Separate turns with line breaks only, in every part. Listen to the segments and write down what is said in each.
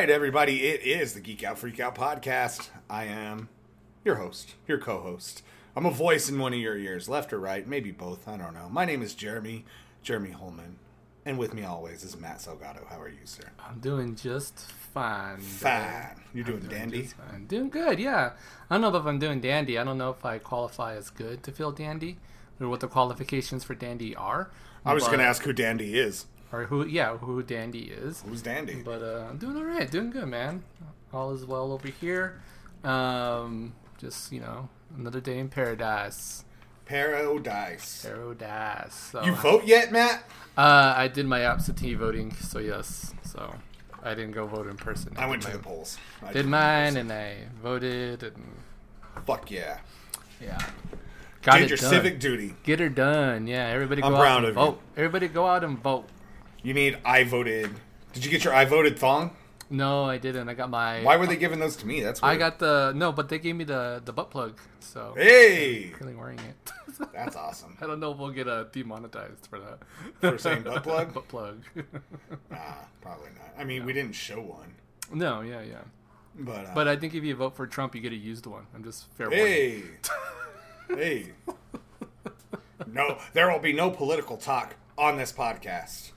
right, everybody. It is the Geek Out Freak Out podcast. I am your host, your co host. I'm a voice in one of your ears, left or right, maybe both. I don't know. My name is Jeremy, Jeremy Holman. And with me always is Matt Salgado. How are you, sir?
I'm doing just fine.
Fine. You're doing,
I'm
dandy?
fine. Doing good, yeah. I don't know if I'm doing dandy. I don't know if I qualify as good to feel dandy or what the qualifications for dandy are.
I was going to ask who Dandy is.
Or who, yeah, who dandy is.
Who's Dandy?
But uh, I'm doing all right, doing good, man. All is well over here. Um, just, you know, another day in paradise.
Paradise.
Paradise. So,
You vote yet, Matt?
Uh, I did my absentee voting, so yes. So I didn't go vote in person.
I went
did
to the polls. I
Did
my
mine, and I voted, and
Fuck yeah.
yeah, got
Did
it
your
done.
civic duty.
Get her done. Yeah, everybody go
I'm
out
proud
and
of you.
vote. Everybody go out and vote.
You need I voted. Did you get your I voted thong?
No, I didn't. I got my.
Why were they giving those to me? That's weird.
I got the no, but they gave me the the butt plug, so
Hey,
I'm currently wearing it.
that's awesome.
I don't know if we'll get uh, demonetized for that.
For saying butt plug?
butt plug.
Nah, probably not. I mean, we didn't show one,
no, yeah, yeah.
but uh,
But I think if you vote for Trump, you get a used one. I'm just fair warning.
hey, hey, no, there will be no political talk on this podcast.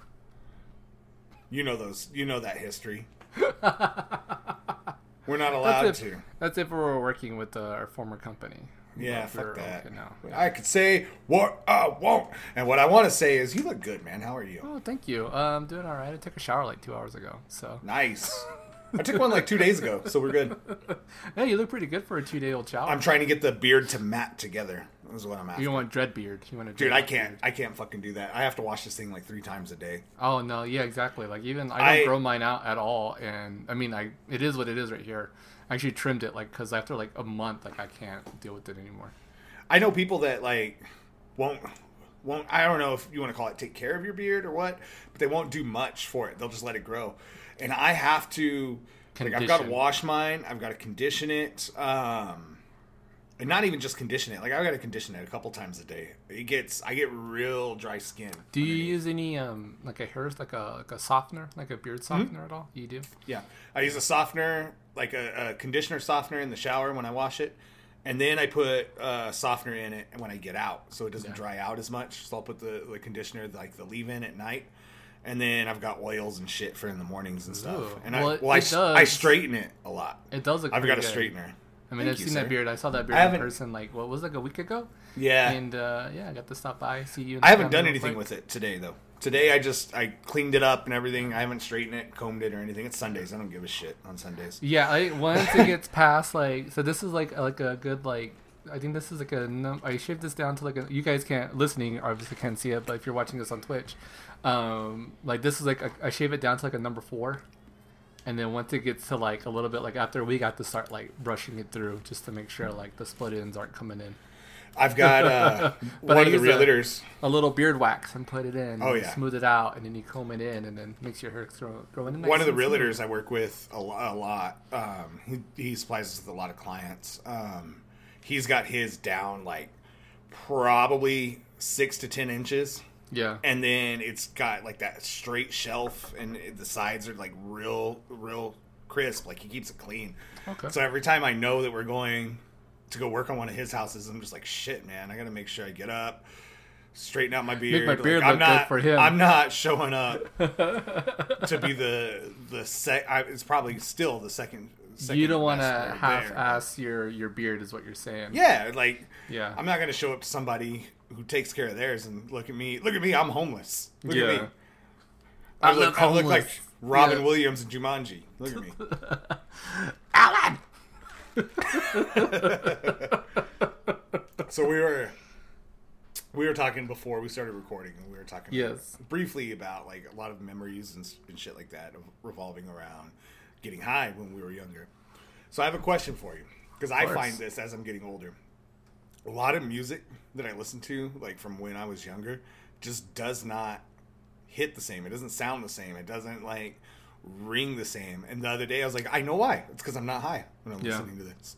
You know those. You know that history. We're not allowed
That's if,
to.
that's if we're working with uh, our former company.
Yeah, fuck that.
okay.
I could say what I won't, and what I want to say is, you look good, man. How are you?
Oh, thank you. Uh, I'm doing all right. I took a shower like two hours ago, so
Nice. I took one like two days ago, so we're good.
hey, you look pretty good for a two day old shower.
I'm trying to get the beard to mat together. Is what I'm after.
you don't want dread beard. You want a
Dude, I can't. I can't fucking do that. I have to wash this thing like three times a day.
Oh no, yeah, exactly. Like even I don't
I-
grow mine out at all, and I mean, I it is what it is right here. I actually trimmed it like because after like a month, like I can't deal with it anymore.
I know people that like won't won't. I don't know if you want to call it take care of your beard or what, but they won't do much for it. They'll just let it grow. And I have to. Like I've got to wash mine. I've got to condition it. Um, and not even just condition it. Like I've got to condition it a couple times a day. It gets. I get real dry skin.
Do you
underneath.
use any um like a hair like a like a softener like a beard
Mm-hmm.
softener at all? You do.
Yeah, I use a softener, like a, a conditioner softener in the shower when I wash it, and then I put a softener in it when I get out, so it doesn't
Yeah.
dry out as much. So I'll put the, the conditioner, like the leave-in at night, and then I've got oils and shit for in the mornings and stuff.
Ooh.
And
Well,
I well I, I straighten it a lot.
It does look. Good.
I've got a
good.
straightener.
I mean,
Thank
I've
you,
seen
sir.
that beard. I saw that beard in person like what was it, like a week ago,
Yeah,
and uh, yeah, I got to stop by see you. in
I haven't done anything
quick.
with it today though. Today I just I cleaned it up and everything. I haven't straightened it, combed it, or anything. It's Sundays. I don't give a shit on Sundays.
Yeah, I once it gets past like so this is like like a good like I think this is like a num- I shaved this down to like a you guys can't listening obviously can't see it but if you're watching this on Twitch, um like this is like a, I shave it down to like a number four, and then once it gets to like a little bit like after we got to start like brushing it through just to make sure like the split ends aren't coming in.
I've got uh, one
I
of the
use a-
realtors.
A little beard wax and put it in.
Oh,
and
yeah.
Smooth it out and then you comb it in and then makes your hair grow, grow in. Nice
one of the
and smooth.
realtors I work with a, a lot. Um, he, he supplies us with a lot of clients. Um, he's got his down like probably six to ten inches,
Yeah.
and then it's got like that straight shelf, and the sides are like real, real crisp. Like he keeps it clean.
Okay.
So every time I know that we're going to go work on one of his houses, I'm just like, shit, man, I got to make sure I get up. Straighten out my beard.
my
Like,
beard
I'm
look good
not.
for him.
I'm not showing up to be the the sec. I, it's probably still the second. second
you don't want to half-ass your your beard is what you're saying.
Yeah, like
Yeah.
I'm not gonna show up to somebody who takes care of theirs and look at me. Look at me. I'm homeless. Look
Yeah.
at me.
I
I look,
look
I look like. Robin
Yeah.
Williams and Jumanji. Look at me.
Alan.
so we were we were talking before we started recording, and we were talking
Yes.
briefly about like a lot of memories and, and shit like that revolving around getting high when we were younger. So I have a question for you because I find this as I'm getting older. A lot of music that I listen to, like from when I was younger, just does not hit the same. It doesn't sound the same. It doesn't like ring the same. And the other day I was like, I know why. It's because I'm not high when I'm
Yeah.
listening to this.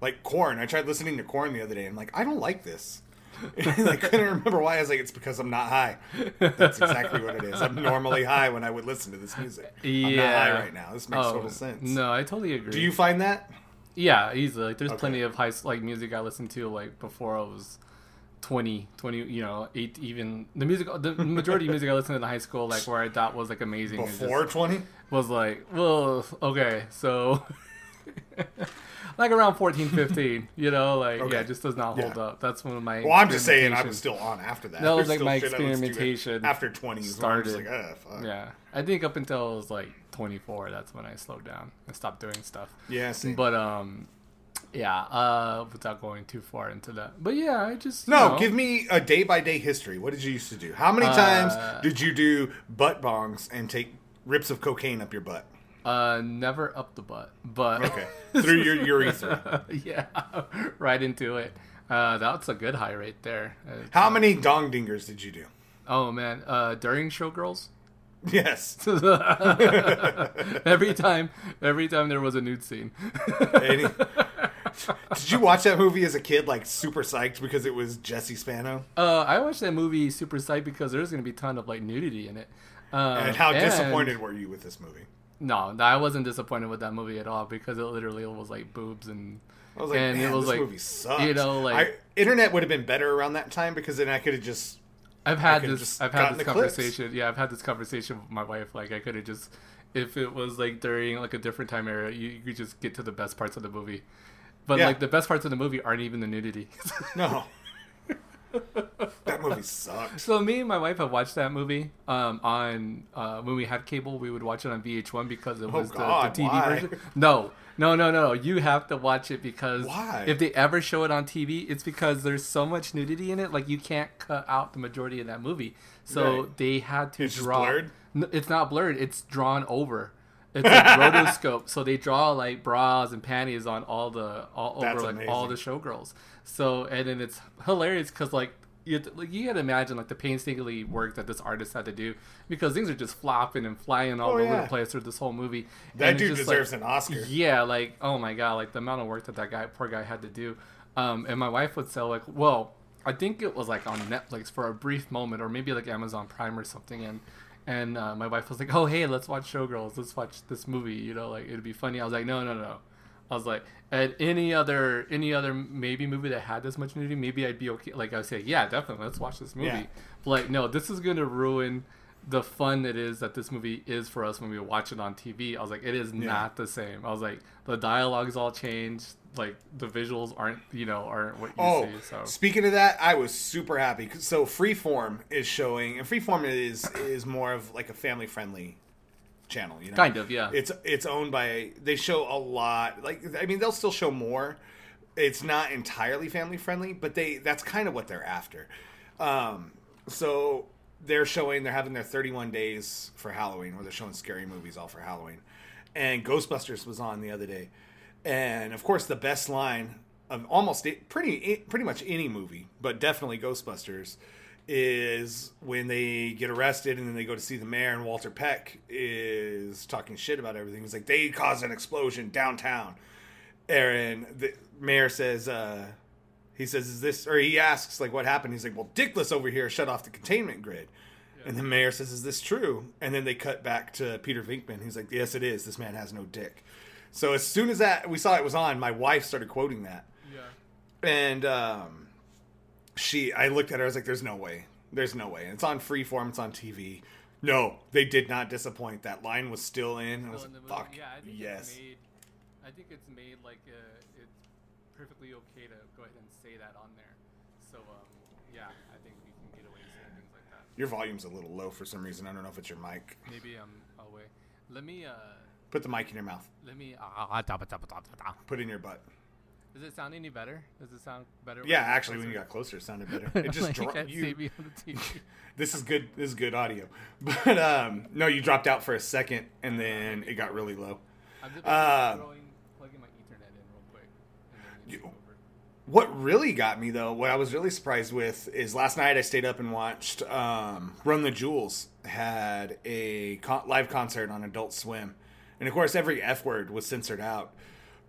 Like Korn. I tried listening to Korn the other day and I'm like, I don't like this. I couldn't remember why. I was like, it's because I'm not high. That's exactly what it is. I'm normally high when I would listen to this music. I'm not high
Yeah.
right now. This makes total oh, sense.
Oh, No, I totally agree.
Do you find that?
Yeah, easily. Like, there's
Okay.
plenty of high like music I listened to like before I was 20, 20, you know, eight even the music. The majority of music I listened to in high school, like where I thought was like amazing,
Before 20?
was like, well, okay, so like around 14, 15, you know, like yeah,
Okay.
it just does not hold
Yeah.
up. That's one of my.
Well, I'm just saying I was still on after that.
That was,
There's
like, my
still shit I listened to
experimentation
After 20 is when I'm just like,
started.
ah, fuck.
Yeah, I think up until I was like 24, that's when I slowed down and stopped doing stuff.
Yeah, same.
But um, yeah. Uh, without going too far into that, but yeah, I just you
No,
know,
give me a day by day history. What did you used to do? How many
Uh,
times did you do butt bongs and take rips of cocaine up your butt?
Uh never up the butt, but
Okay. Through your urethra.
yeah, right into it. Uh, that's a good high rate there.
How many dong dingers did you do?
Oh man, uh, during showgirls.
Yes.
every time, every time there was a nude scene.
Any- did you watch that movie as a kid, like super psyched because it was Jessie Spano?
Uh, I watched that movie super psyched because there's gonna be a ton of like nudity in it. Um,
And how disappointed were you with this movie?
No, I wasn't disappointed with that movie at all because it literally was like boobs and
I was like,
and
man,
it was
this
like
movie sucks.
you know like
I, internet would have been better around that time because then I could have just
I've had this I've had this
the clips.
conversation. Yeah, I've had this conversation with my wife. Like I could have just if it was like during like a different time era, you, you could just get to the best parts of the movie. But
Yeah.
like the best parts of the movie aren't even the nudity.
no. That movie sucks.
So me and my wife have watched that movie um, on uh, when we had cable. We would watch it on VH1 because it was the-
Oh, God,
the, TV
why?
version. No, no, no, no. You have to watch it because
Why?
if they ever show it on TV, it's because there's so much nudity in it. Like you can't cut out the majority of that movie. So
Right.
they had to
It's
draw.
blurred?
No, it's not blurred. It's drawn over. It's like rotoscope. So they draw like bras and panties on all the all
That's
over like all the showgirls. So and then it's hilarious because like you like you gotta imagine like the painstakingly work that this artist had to do because things are just flopping and flying all
Oh,
over
yeah.
the place through this whole movie.
That
And
dude
just,
deserves
like,
an Oscar.
Yeah, like oh my god, like the amount of work that that guy poor guy had to do. Um, and my wife would say like, well, I think it was like on Netflix for a brief moment, or maybe like Amazon Prime or something, and. And uh, my wife was like, "Oh, hey, let's watch Showgirls. Let's watch this movie. You know, like it'd be funny." I was like, "No, no, no." I was like, at any other any other maybe movie that had this much nudity, maybe I'd be okay. Like I would say, yeah, definitely, let's watch this movie.
Yeah.
But like, no, this is going to ruin the fun it is that this movie is for us when we watch it on TV. I was like, it is
Yeah.
not the same. I was like, the dialogue's all changed. Like the visuals aren't, you know, aren't what you
Oh,
see. So
speaking of that, I was super happy. So Freeform is showing, and Freeform is is more of like a family friendly channel. You know,
kind of, yeah.
It's it's owned by. They show a lot. Like I mean, they'll still show more. It's not entirely family friendly, but they that's kind of what they're after. Um, so they're showing they're having their 31 days for Halloween, where they're showing scary movies all for Halloween. And Ghostbusters was on the other day, and of course the best line of almost pretty pretty much any movie, but definitely Ghostbusters is when they get arrested and then they go to see the mayor and Walter Peck is talking shit about everything. He's like, they caused an explosion downtown. Aaron, the mayor says, uh, he says, is this, or he asks, like, what happened? He's like, well, Dickless over here shut off the containment grid. And the mayor says, is this true? And then they cut back to Peter Venkman. He's like, yes, it is. This man has no dick. So as soon as that we saw it was on, my wife started quoting that.
yeah.
And um, she, I looked at her. I was like, "There's no way. There's no way." And it's on Freeform. It's on TV. No, they did not disappoint. That line was still in. I was
in
like, "Fuck
Yeah, I think
yes."
it's made. I think it's made like uh, it's perfectly okay to go ahead and say that on there. So um, yeah, I think we can get away with saying things like that.
Your volume's a little low for some reason. I don't know if it's your mic.
Maybe I'm away. Let me uh,
Put the mic in your mouth.
let me. Uh.
Put it in your butt.
Does it sound any better? Does it sound better?
Yeah, actually, when you got closer, it sounded better. It just
like, you
dropped.
can't see
You,
me on the TV.
this is good. This is good audio. But um, no, you dropped out for a second, and then it got really low.
I'm just
Uh,
throwing, plugging my Ethernet in real quick. And then
You- What really got me though, what I was really surprised with is last night I stayed up and watched um, Run the Jewels had a con- live concert on Adult Swim, and of course every F word was censored out,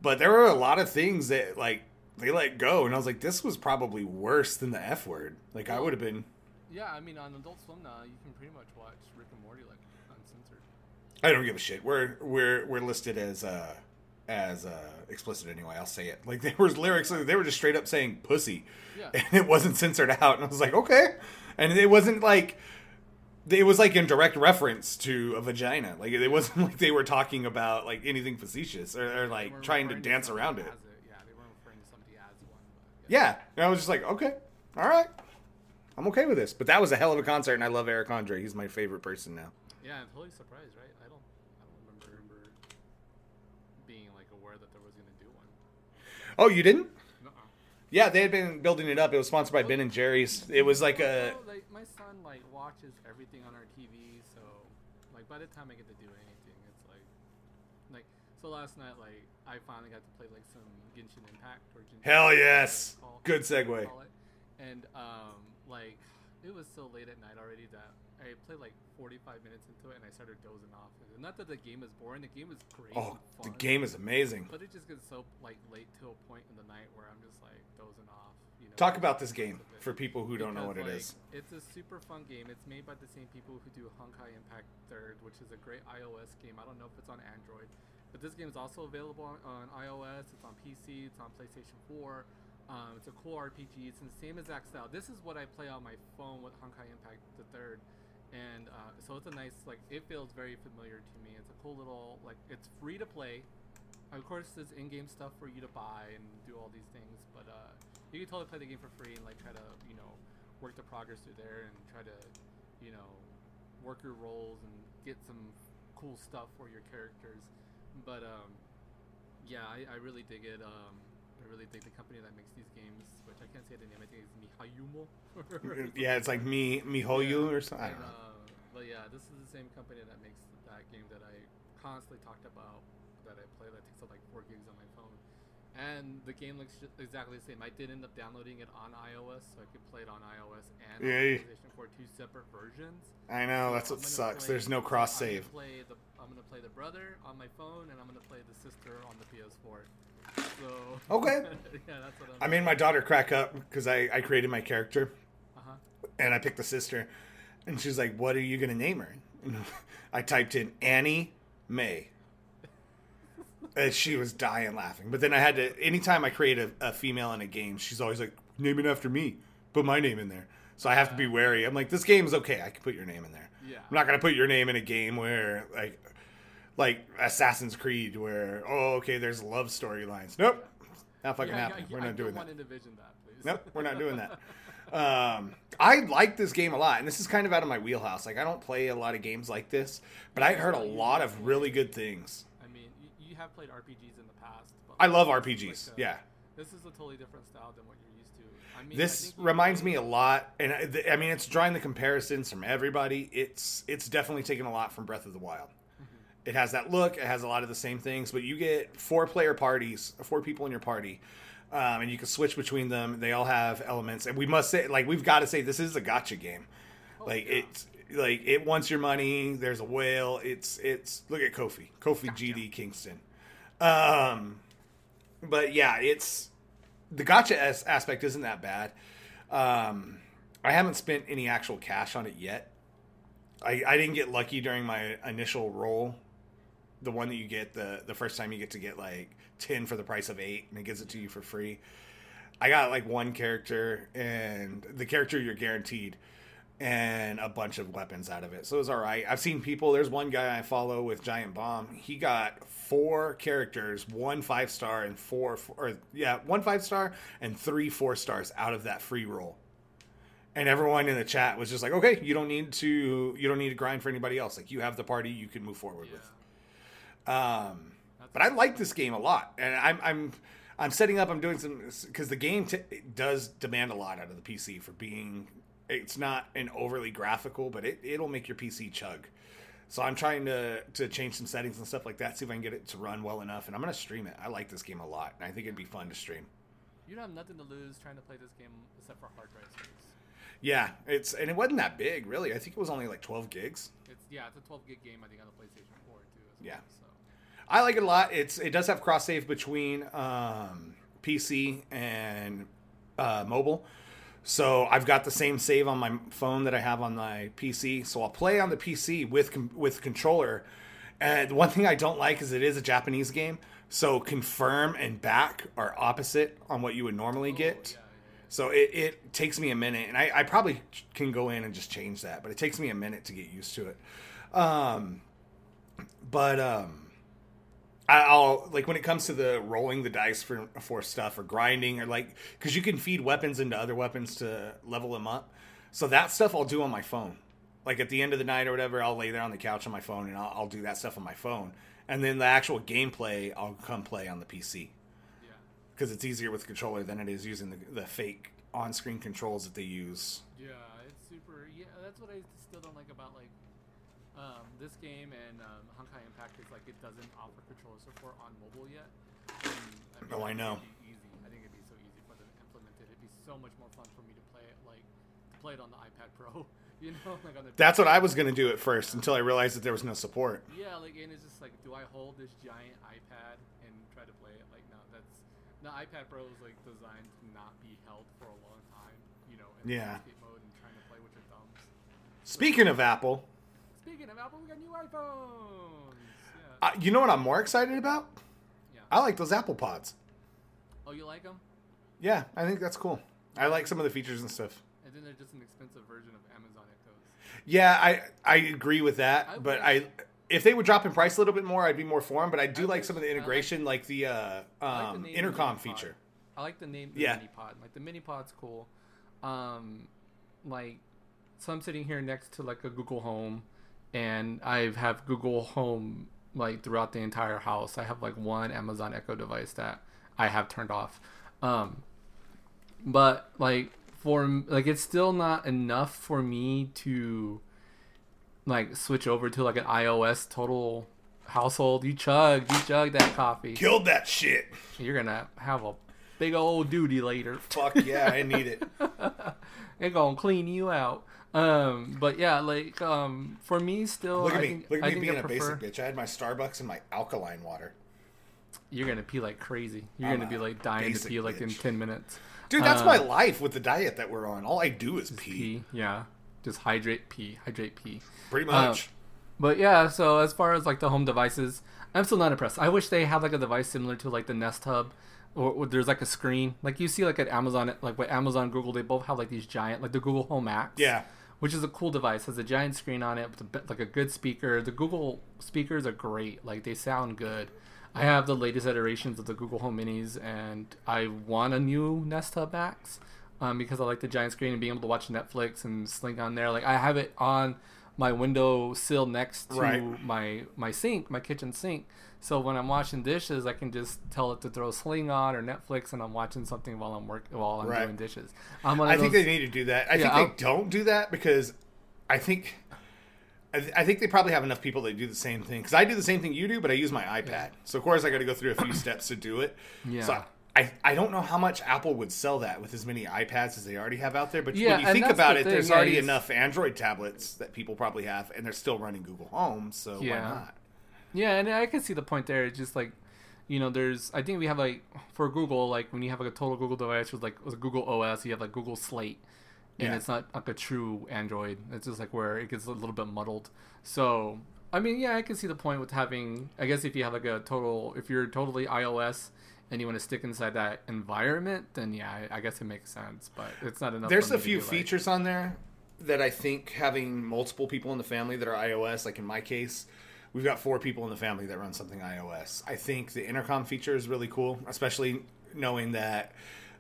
but there were a lot of things that like they let go, and I was like, this was probably worse than the F word. Like I would have been.
Yeah, I mean, on Adult Swim now, you can pretty much watch Rick and Morty like uncensored.
I don't give a shit. We're we're we're listed as uh as uh explicit anyway. I'll say it. Like there was lyrics. They were just straight up saying pussy,
Yeah.
and it wasn't censored out. And I was like, okay. And it wasn't like it was like in direct reference to a vagina. Like it wasn't like they were talking about like anything facetious or, or like trying to dance
somebody
around it.
as Yeah, they weren't referring to somebody as one. Yeah.
Yeah, and I was just like, okay, all right, I'm okay with this. But that was a hell of a concert, and I love Eric Andre. He's my favorite person now.
Yeah, I'm totally surprised, right? I don't, I don't remember being like aware that there was gonna do one.
Oh, you didn't? Yeah, they had been building it up. It was sponsored by Ben and Jerry's. It was like a
like my son like watches everything on our TV, so like by the time I get to do anything, it's like, like so last night like I finally got to play like some Genshin Impact or Genshin
hell yes, good segue.
And um, like it was so late at night already that I played like 45 minutes into it and I started dozing off. And not that the game is boring, the game is great.
Oh, the game is amazing.
But it just gets so like late to a point in the night where I'm just like dozing off. You know,
Talk about this game for people who don't know what it
Because,
is.
like, It's a super fun game. It's made by the same people who do Honkai Impact Third, which is a great iOS game. I don't know if it's on Android, but this game is also available on, on iOS. It's on PC. It's on PlayStation 4. Um, it's a cool RPG. It's in the same exact style. This is what I play on my phone with Honkai Impact the Third, and uh, so it's a nice like. It feels very familiar to me. It's a cool little like. It's free to play. Of course, there's in-game stuff for you to buy and do all these things, but uh, you can totally play the game for free and like try to you know work the progress through there and try to you know work your roles and get some cool stuff for your characters. But um, yeah, I, I really dig it. Um, I really dig the company that makes these games, which I can't say the name. I think it's Mihayumo.
Yeah, it's like me, Mihoyu or something. I don't know.
uh, but yeah, this is the same company that makes that game that I constantly talked about that I play that takes up like four gigs on my phone. And the game looks exactly the same. I did end up downloading it on iOS, so I could play it on iOS and
Yeah,
on. PlayStation 4, two separate versions.
I know that's what sucks.
play-
There's no
I'm
cross
gonna
save.
The, I'm gonna play the brother on my phone, and I'm gonna play the sister on the PS4. So
Okay.
yeah, that's what I'm.
I made my daughter crack up because I, I created my character
Uh huh.
and I picked the sister, and she's like, "What are you gonna name her?" And I typed in Annie May, and she was dying laughing. But then I had to. Anytime I create a, a female in a game, she's always like, "Name it after me. Put my name in there." So I have to be wary. I'm like, "This game's okay. I can put your name in there.
Yeah.
I'm not gonna put your name in a game where like." Like Assassin's Creed, where oh okay, there's love storylines. Nope, not fucking
Yeah,
happening. We're not doing that.
want to envision that.
Nope, we're not doing that. Um, I like this game a lot, and this is kind of out of my wheelhouse. Like, I don't play a lot of games like this, but I heard a lot of really good things.
I you, have played RPGs in the past. But
I love RPGs.
like a-
Yeah,
This is a totally different style than what you're used to. I mean,
this reminds me a lot, and I, th- I mean, it's drawing the comparisons from everybody. It's it's definitely taken a lot from Breath of the Wild. It has that look. It has a lot of the same things, but you get four player parties, four people in your party, um, and you can switch between them. They all have elements, and we must say, like, we've got to say, this is a gacha game.
Oh,
like
yeah.
it's like it wants your money. There's a whale. It's it's look at Kofi, Kofi GD Kingston. Um, but yeah, it's the gacha as- aspect isn't that bad. Um, I haven't spent any actual cash on it yet. I, I didn't get lucky during my initial roll. The one that you get the the first time you get to get like ten for the price of eight, and it gives it to you for free. I got like one character, and the character you're guaranteed, and a bunch of weapons out of it. So it was all right. I've seen people. There's one guy I follow with Giant Bomb. He got four characters, one five star and four, or yeah, one five star and three four stars out of that free roll. And everyone in the chat was just like, "Okay, you don't need to, you don't need to grind for anybody else. Like you have the party, you can move forward
Yeah.
with." Um,
That's
but I like this game a lot, and I'm I'm I'm setting up. I'm doing some because the game t- does demand a lot out of the PC for being. It's not an overly graphical, but it it'll make your PC chug. So I'm trying to to change some settings and stuff like that, see if I can get it to run well enough, and I'm gonna stream it. I like this game a lot, and I think it'd be fun to stream.
You have nothing to lose trying to play this game except for hard drive space.
Yeah, it's and it wasn't that big, really. I think it was only like 12 gigs.
It's yeah, it's a 12 gig game I think on the PlayStation 4 too. As
Yeah.
Well, so
I like it a lot. It's it does have cross save between um, PC and uh, mobile. So I've got the same save on my phone that I have on my PC. So I'll play on the PC with with controller. And one thing I don't like is it is a Japanese game. So confirm and back are opposite on what you would normally get. So it, it takes me a minute, and I, I probably can go in and just change that, but it takes me a minute to get used to it. Um, but um, I'll like when it comes to the rolling the dice for for stuff or grinding or like because you can feed weapons into other weapons to level them up. So that stuff I'll do on my phone. Like at the end of the night or whatever, I'll lay there on the couch on my phone and I'll, I'll do that stuff on my phone. And then the actual gameplay I'll come play on the PC
Yeah.
because it's easier with the controller than it is using the, the fake on-screen controls that they use.
Yeah, it's super. Yeah, that's what I still don't like about like um, this game and um, Honkai Impact is like it doesn't offer controller support on mobile yet. And,
Oh, I know.
it'd be Easy. I think it'd be so easy for them to implement it. It'd be so much more fun for me to play it like to play it on the iPad Pro. You know, like on the.
That's what I was gonna do at first until I realized that there was no support.
Yeah, like and it's just like, do I hold this giant iPad and try to play it? Like, no, that's the iPad Pro is like designed to not be held for a long time. You know, in
Yeah.
mode and trying to play with your thumbs.
Speaking of Apple,
Speaking of Apple, we got new iPhones. Yeah.
uh, you know what I'm more excited about?
yeah.
I like those Apple Pods.
oh, you like them?
Yeah, I think that's cool. I like some of the features and stuff.
And then they're just an expensive version of Amazon Echoes.
Yeah, I I agree with that,
I
but
wish-
I if they would drop in price a little bit more, I'd be more for them. But I do
I
like
wish-
some of the
I like-
integration, like, the uh,
I like the
um, intercom
Minipod.
feature.
I like the name the
Yeah.
mini pod. Like the mini pod's cool. Um, like so I'm sitting here next to like a Google Home, and I have Google Home like throughout the entire house. I have like one Amazon Echo device that I have turned off. Um, but like for like it's still not enough for me to like switch over to like an iOS total household. You chug, you chug that coffee.
Killed that shit.
You're gonna have a big old duty later.
Fuck yeah, I need it.
It's gonna clean you out. Um, but yeah, like um, for me, still,
Look at
I
me.
think,
Look at
I
me
think
being
I
a
prefer,
basic bitch. I had my Starbucks and my alkaline water.
You're gonna pee like crazy. You're
I'm
gonna be like dying to pee like in ten minutes.
Dude, that's
Uh,
my life with the diet that we're on. All I do is pee.
Pee, yeah. Just hydrate, pee, hydrate, pee.
Pretty
Uh,
much.
But yeah, so as far as like the home devices, I'm still not impressed. I wish they had like a device similar to like the Nest Hub, or, or there's like a screen, like you see like at Amazon, like with Amazon, Google, they both have like these giant, like the Google Home Max.
yeah.
Which is a cool device. Has a giant screen on it with like a good speaker. The Google speakers are great. Like they sound good. I have the latest iterations of the Google Home Minis, and I want a new Nest Hub Max um, because I like the giant screen and being able to watch Netflix and Sling on there. Like I have it on my window sill next to
Right.
my my sink, my kitchen sink. So when I'm washing dishes, I can just tell it to throw Sling on or Netflix, and I'm watching something while I'm work while I'm
Right.
doing dishes. I'm
I think they need to do that. I
Yeah,
think
I'll-
they don't do that because I think I, th- I think they probably have enough people that do the same thing. Because I do the same thing you do, but I use my iPad. So of course I got to go through a few steps to do it.
Yeah.
So I I don't know how much Apple would sell that with as many iPads as they already have out there. But
Yeah,
when you think about
the
it,
thing,
there's
yeah,
already enough Android tablets that people probably have, and they're still running Google Home. So why not?
Yeah, and I can see the point there. It's just like, you know, there's I think we have like for Google, like when you have like a total Google device with like with Google OS, you have like Google Slate, and
Yeah.
it's not like a true Android. It's just like where it gets a little bit muddled. So I mean, yeah, I can see the point with having. I guess if you have like a total, if you're totally iOS and you want to stick inside that environment, then yeah, I, I guess it makes sense. But it's not enough.
There's a few
be like-
features on there that I think having multiple people in the family that are iOS, like in my case, we've got four people in the family that run something iOS. I think the intercom feature is really cool, especially knowing that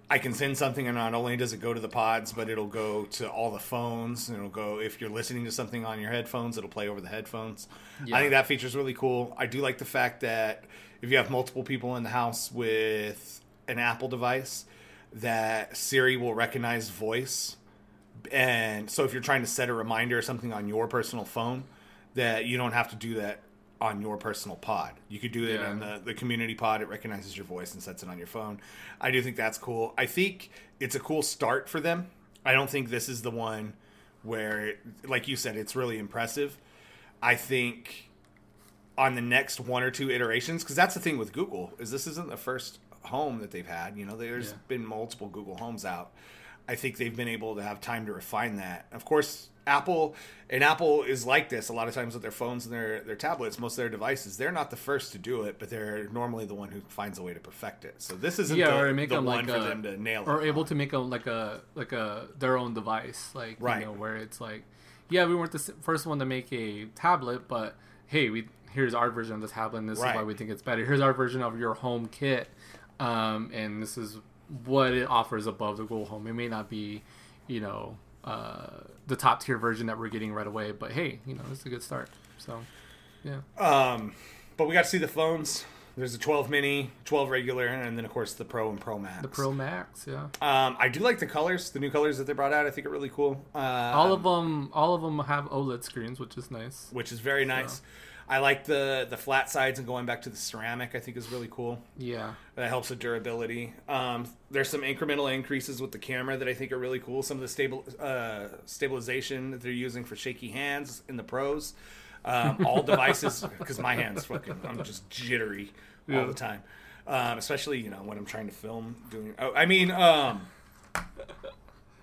I can send something and not only does it go to the pods, but it'll go to all the phones. And it'll go if you're listening to something on your headphones, it'll play over the headphones.
Yeah.
I think that feature is really cool. I do like the fact that if you have multiple people in the house with an Apple device, that Siri will recognize voice. And so if you're trying to set a reminder or something on your personal phone that you don't have to do that on your personal pod. You could do it
Yeah.
on the, the community pod. It recognizes your voice and sets it on your phone. I do think that's cool. I think it's a cool start for them. I don't think this is the one where like you said it's really impressive. I think on the next one or two iterations because that's the thing with google is this isn't the first home that they've had. You know, there's
Yeah.
been multiple Google Homes out. I think they've been able to have time to refine that. Of course, Apple and Apple is like this a lot of times with their phones and their their tablets, most of their devices. They're not the first to do it, but they're normally the one who finds a way to perfect it. So this isn't
Yeah,
the,
or make
the
them
one
like
for
a,
them to nail it.
or
on.
able to make a like a like a their own device, like
Right.
you know, where it's like, yeah, we weren't the first one to make a tablet, but hey, we here's our version of the tablet, and this
Right.
is why we think it's better. Here's our version of your home kit, um, and this is what it offers above the Google Home. It may not be, you know, uh, the top tier version that we're getting right away, but hey, you know, it's a good start. So, yeah.
Um, but we got to see the phones. There's a 12 mini, 12 regular, and then of course the Pro and Pro Max.
The Pro Max, yeah.
Um, I do like the colors, the new colors that they brought out. I think are really cool. Uh,
All of them, all of them have OLED screens, which is nice.
which is very nice. I like the the flat sides and going back to the ceramic. I think is really cool.
Yeah.
That helps with durability. Um, there's some incremental increases with the camera that I think are really cool. Some of the stable uh, stabilization that they're using for shaky hands in the pros. Um, all devices, because my hands fucking, I'm just jittery all the time. Um, especially you know when I'm trying to film. Doing, oh, I mean, um,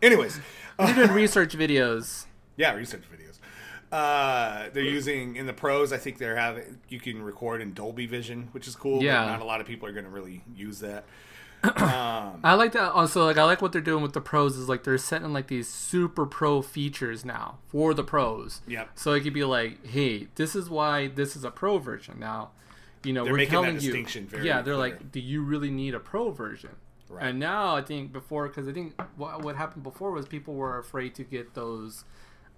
anyways,
You're doing research videos.
yeah, research videos. Uh, they're using in the pros. I think they're having you can record in Dolby Vision, which is cool.
Yeah.
but not a lot of people are going to really use that. um,
I like that. Also, like I like what they're doing with the pros is like they're setting like these super pro features now for the pros.
Yep.
So it could be like, hey, this is why this is a pro version. Now, you know,
They're
we're
making that
telling you.
distinction very
yeah, they're
clear.
like, do you really need a pro version?
Right.
And now I think before, because I think what, what happened before was people were afraid to get those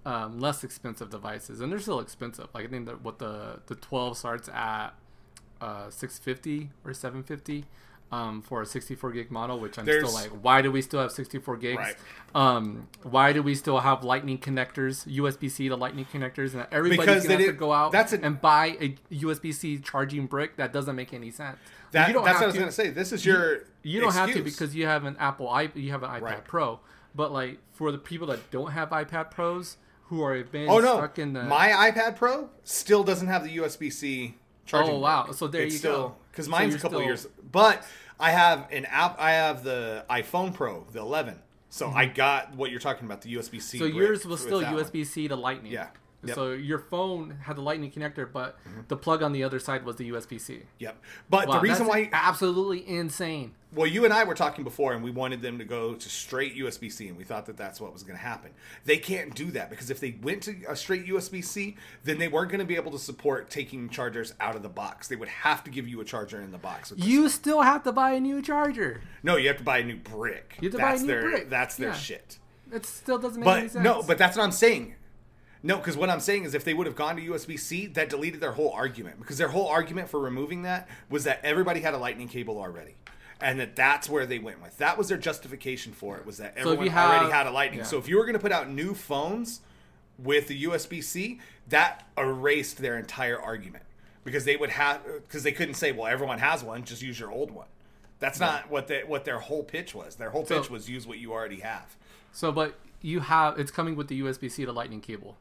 um, less expensive devices, and they're still expensive. Like I think that what the the 12 starts at uh, 650 or 750 um, for a 64 gig model, which I'm
There's-
still like, why do we still have 64 gigs?
Right.
Um, why do we still have Lightning connectors, USB C to Lightning connectors, and everybody's
Because
gonna have to go out
a-
and buy a USB C charging brick? That doesn't make any sense.
that,
you don't
that's what I was going to say. This is your
you don't have to because you have an Apple i you have an iPad
Right.
Pro. But like for the people that don't have iPad Pros who are been
oh no,
stuck in the
my iPad Pro still doesn't have the USB C charging.
Oh, wow. So there
It's
you
still,
go.
Because mine's
you're
a couple
still-
years, but I have an app. I have the iPhone Pro, the 11. So I got what you're talking about, the USB C.
Mm-hmm. so yours was still USB C to Lightning.
Yeah. Yep.
So your phone had the Lightning connector, but mm-hmm. the plug on the other side was the USB C.
Yep. But
Wow,
the reason
that's
why,
absolutely insane.
well, you and I were talking before, and we wanted them to go to straight USB C, and we thought that that's what was going to happen. They can't do that because if they went to a straight USB C, then they weren't going to be able to support taking chargers out of the box. They would have to give you a charger in the box.
You still have to buy a new charger.
no, you have to buy a new brick.
You have to buy a
that's
new
their,
brick.
That's their
Yeah.
shit.
It still doesn't make any sense.
no, but that's what I'm saying. No, because what I'm saying is if they would have gone to USB C, that deleted their whole argument. Because their whole argument for removing that was that everybody had a lightning cable already. And that that's where they went with. That was their justification for it, was that
if
everyone
you have-
already had a lightning.
yeah.
So if you were going to put out new phones with the USB C, that erased their entire argument. Because they would have, because they couldn't say, well, everyone has one, just use your old one. That's not what they, what their whole pitch was. Their whole
So-
pitch was use what you already have.
so but you have it's coming with the USB C to Lightning cable.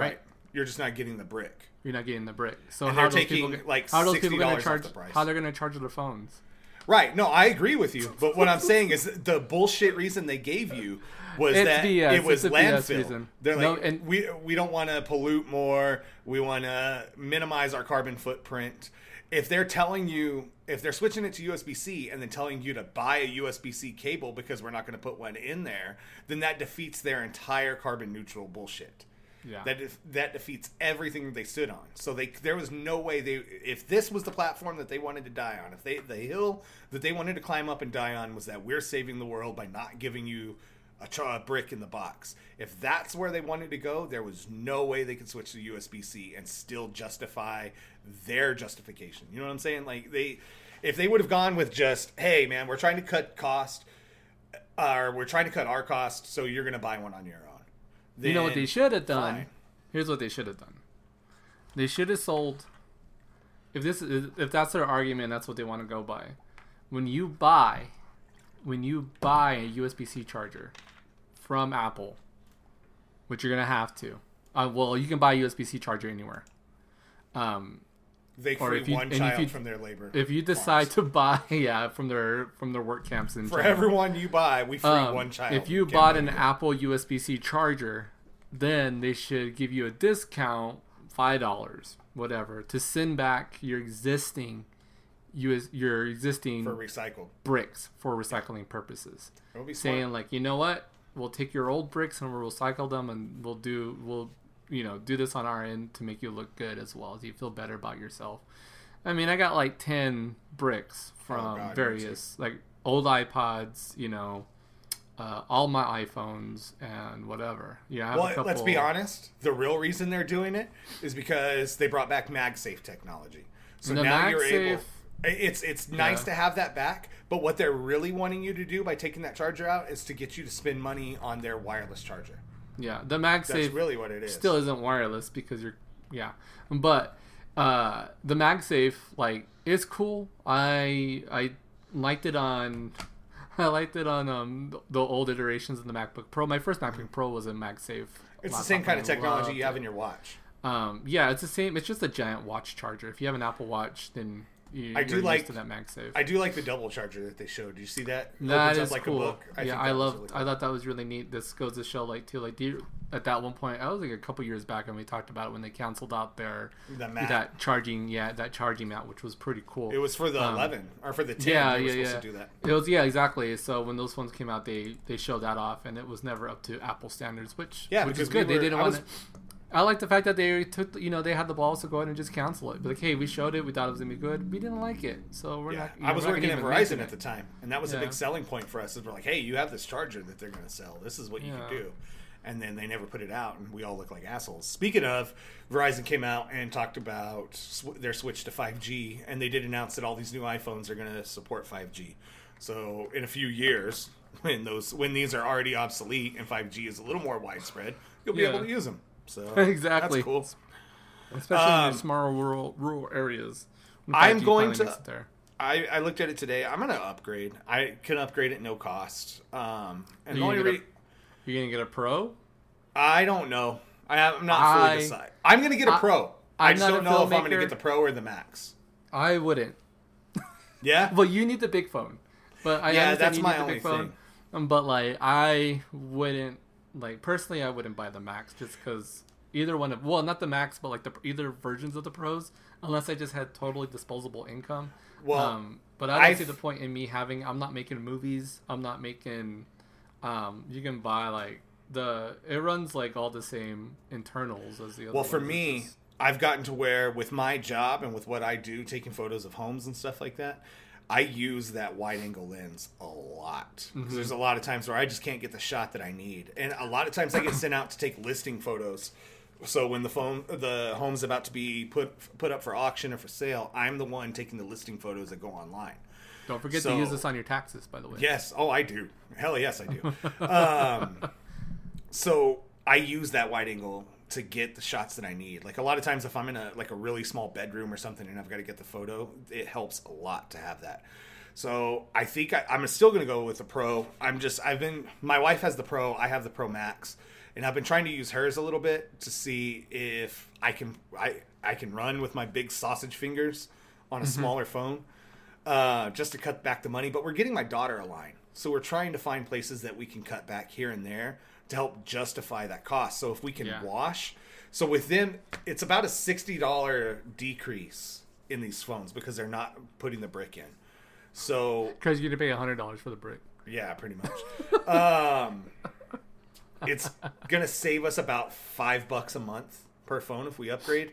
Right. You're just not getting the brick.
You're not getting the brick. So
And
how are
they're
those people
taking, like,
how are those people
$60
going to charge
the price.
how they're going to charge their phones?
Right. No, I agree with you. But what I'm saying is the bullshit reason they gave you was
It's
that
BS.
it was landfill. They're
No,
like,
and-
we we don't want to pollute more. We want to minimize our carbon footprint. If they're telling you, if they're switching it to USB C and then telling you to buy a USB C cable because we're not going to put one in there, then that defeats their entire carbon neutral bullshit.
Yeah.
That def- that defeats everything they stood on. So they there was no way they if this was the platform that they wanted to die on, if they the hill that they wanted to climb up and die on was that we're saving the world by not giving you a, a brick in the box. If that's where they wanted to go, there was no way they could switch to USB C and still justify their justification. You know what I'm saying? Like they if they would have gone with just, hey man, we're trying to cut cost uh, or we're trying to cut our cost, so you're gonna buy one on your own.
You know what they should have done?
fine.
Here's what they should have done. They should have sold. If this is if that's their argument, that's what they want to go by. When you buy, when you buy a USB C charger from Apple, which you're gonna have to. Uh, well, you can buy a USB C charger anywhere. Um,
They
Or
free
you-
one child
you-
from their labor.
If you decide to buy, yeah, from their from their work camps and
For everyone you buy, we free
Um,
one child.
If you bought an
believe.
Apple USB C charger, then they should give you a discount, five dollars, whatever, to send back your existing US your existing
for recycled,
bricks for recycling purposes. Saying
smart.
like, you know what, we'll take your old bricks and we'll recycle them, and we'll do we'll you know do this on our end to make you look good as well, so you feel better about yourself. I mean, I got like ten bricks from
Oh, God,
various like old iPods, you know, uh, all my iPhones and whatever. Yeah, I have a
Well, let's be honest. The real reason they're doing it is because they brought back MagSafe technology. So
The
now you're able. It's it's nice
Yeah.
to have that back, but what they're really wanting you to do by taking that charger out is to get you to spend money on their wireless charger.
Yeah, the
That's
MagSafe
really what it is.
still isn't wireless because you're yeah but uh the magsafe like is cool i i liked it on i liked it on um the old iterations of the macbook pro my first macbook pro was a magsafe
it's the same kind of technology you have
it.
in your watch.
um yeah it's the same it's just a giant watch charger if you have an apple watch then you,
I do like-
that magsafe
I do like the double charger that they showed. Did you see that?
that
Opens
is
up like
cool.
a book.
yeah, I
that was
love. I thought that was really neat. This goes to show, like, too, like, do you, at that one point, I was like a couple years back, and we talked about it when they canceled out their
the
that charging, yeah, that charging mat, which was pretty cool.
It was for the
Um,
11 or for the 10.
yeah,
they were
yeah,
supposed
yeah.
to do that.
It was yeah, exactly. So when those ones came out, they they showed that off, and it was never up to Apple standards, which
Yeah,
which is
because we
good. they didn't
I
want
was-
to. I like the fact that they took, you know, they had the balls to go ahead and just cancel it. But like, hey, we showed it, we thought it was gonna be good, we didn't like it, so we're
Yeah,
not. you
I was working at
gonna
Verizon at the time, and that was a big selling point for us. Is we're like, hey, you have this charger that they're going to sell. This is what you
Yeah.
can do. And then they never put it out, and we all look like assholes. Speaking of, Verizon came out and talked about sw- their switch to 5G, and they did announce that all these new iPhones are going to support 5G. So in a few years, when those when these are already obsolete and 5G is a little more widespread, you'll be
Yeah.
able to use them. So
Exactly.
that's cool.
especially in
Um,
your smaller rural rural areas.
I'm going to-
there.
I, I looked at it today. I'm gonna upgrade. I can upgrade at no cost. Um, and the only re-
get You're gonna get a pro.
I don't know. I am I'm not fully
I-
decided. I'm gonna get a
I-
pro. I,
I'm
just don't know if I'm gonna get the pro or the max.
I wouldn't.
Yeah.
Well, you need the big phone, but I
Yeah, that's my only
big phone.
thing.
Um, but like, I wouldn't like personally. I wouldn't buy the Max just because either one of well, not the Max, but like the either versions of the Pros, unless I just had totally disposable income.
Well,
um, but I don't
I've-
see the point in me having. I'm not making movies. I'm not making. Um, you can buy like the it runs like all the same internals as the other.
Well, for. Me, I've gotten to where with my job and with what I do, taking photos of homes and stuff like that, I use that wide angle lens a lot. 'Cause There's a lot of times where I just can't get the shot that I need, and a lot of times I get sent out to take listing photos. So when the phone, the home's about to be put put up for auction or for sale, I'm the one taking the listing photos that go online.
don't forget
so-
to use this on your taxes, by the way.
Yes. Oh, I do. Hell yes, I do. um, so I use that wide angle to get the shots that I need. Like a lot of times, if I'm in a like a really small bedroom or something, and I've got to get the photo, it helps a lot to have that. So I think I, I'm still going to go with the Pro. I'm just I've been my wife has the Pro, I have the Pro Max, and I've been trying to use hers a little bit to see if I can I I can run with my big sausage fingers on a smaller phone uh, just to cut back the money. But we're getting my daughter a line, so we're trying to find places that we can cut back here and there to help justify that cost. So if we can
Yeah.
wash, so with them, it's about a sixty dollar decrease in these phones because they're not putting the brick in. So
because you're gonna pay hundred dollars for the brick.
yeah, pretty much. um, it's gonna save us about five bucks a month per phone if we upgrade,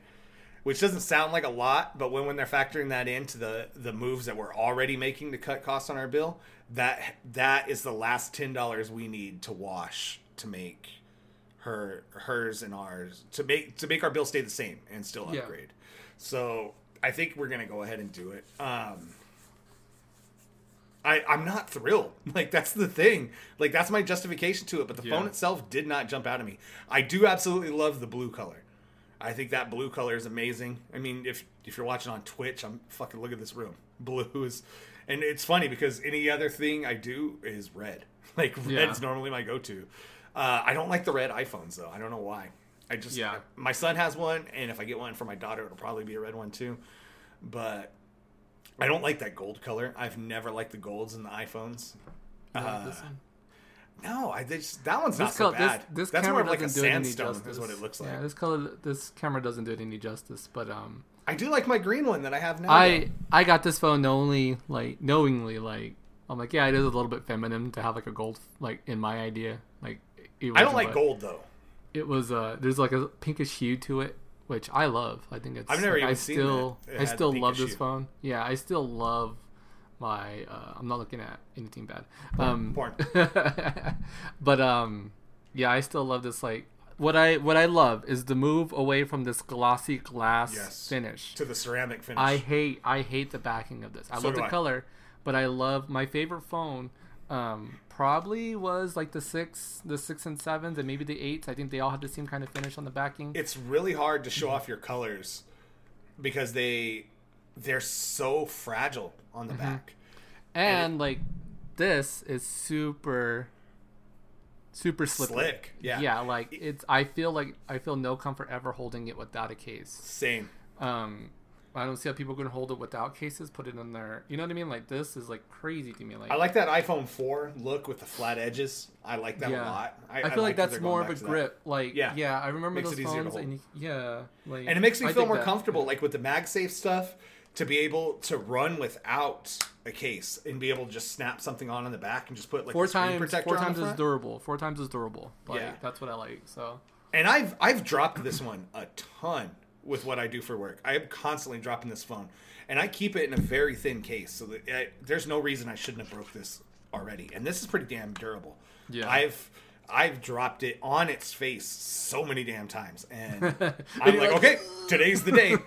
which doesn't sound like a lot, but when when they're factoring that into the the moves that we're already making to cut costs on our bill, that that is the last ten dollars we need to wash to make her hers and ours to make to make our bill stay the same and still
Yeah.
upgrade. So I think we're gonna go ahead and do it. Um, I, I'm not thrilled. Like that's the thing. Like that's my justification to it. But the
Yeah.
phone itself did not jump out at me. I do absolutely love the blue color. I think that blue color is amazing. I mean, if if you're watching on Twitch, I'm fucking look at this room. Blue is, and it's funny because any other thing I do is red. Like red
Yeah.
is normally my go-to. Uh, I don't like the red iPhones though. I don't know why. I just
Yeah.
my son has one, and if I get one for my daughter, it'll probably be a red one too. but I don't like that gold color. I've never liked the golds in the iPhones.
You want
Uh,
this one?
No, I just that one's not
This
so bad.
This, this
That's
camera
more of like a
doesn't do it any
sandstone,
justice.
is what it looks like.
Yeah, this color, this camera doesn't do it any justice. But um,
I do like my green one that I have now.
I
though.
I got this phone only like knowingly like I'm like yeah it is a little bit feminine to have like a gold like in my idea like it
I don't like gold though.
It was uh there's like a pinkish hue to it which I love. I think it's
I've never
like, I
even seen
still
that. It
I still love this
hue.
phone. Yeah, I still love my uh I'm not looking at anything bad. Um
Porn.
but um yeah, I still love this like what I what I love is the move away from this glossy glass
Yes.
finish.
to the ceramic finish.
I hate I hate the backing of this. I
So
love the
I.
color, but I love my favorite phone. Um, probably was like the six, the six and sevens, and maybe the eights. I think they all had the same kind of finish on the backing.
it's really hard to show off your colors because they they're so fragile on
Mm-hmm.
the back.
and like this is super, super slippery.
Slick, yeah.
yeah. Like it's. I feel like I feel no comfort ever holding it without a case.
Same.
Um, I don't see how people can hold it without cases. Put it in there. You know what I mean? Like this is like crazy to me. Like
I like that iPhone 4 look with the flat edges. I like that
Yeah.
a lot.
I, feel
like
like that's more of a
to that.
grip. Like
Yeah.
yeah, I remember
Makes
those
it easier to
phones, and yeah, like
And it makes me feel more
that.
comfortable, like with the MagSafe stuff, to be able to run without a case and be able to just snap something on in the back and just put like
Four times, four times is durable. Four times is durable. Like
Yeah.
that's what I like. So
And I've I've dropped this one a ton with what I do for work. I am constantly dropping this phone, and I keep it in a very thin case, so that I, there's no reason I shouldn't have broke this already. And this is pretty damn durable.
Yeah.
I've I've dropped it on its face so many damn times, and I'm like,
like,
okay, today's the day.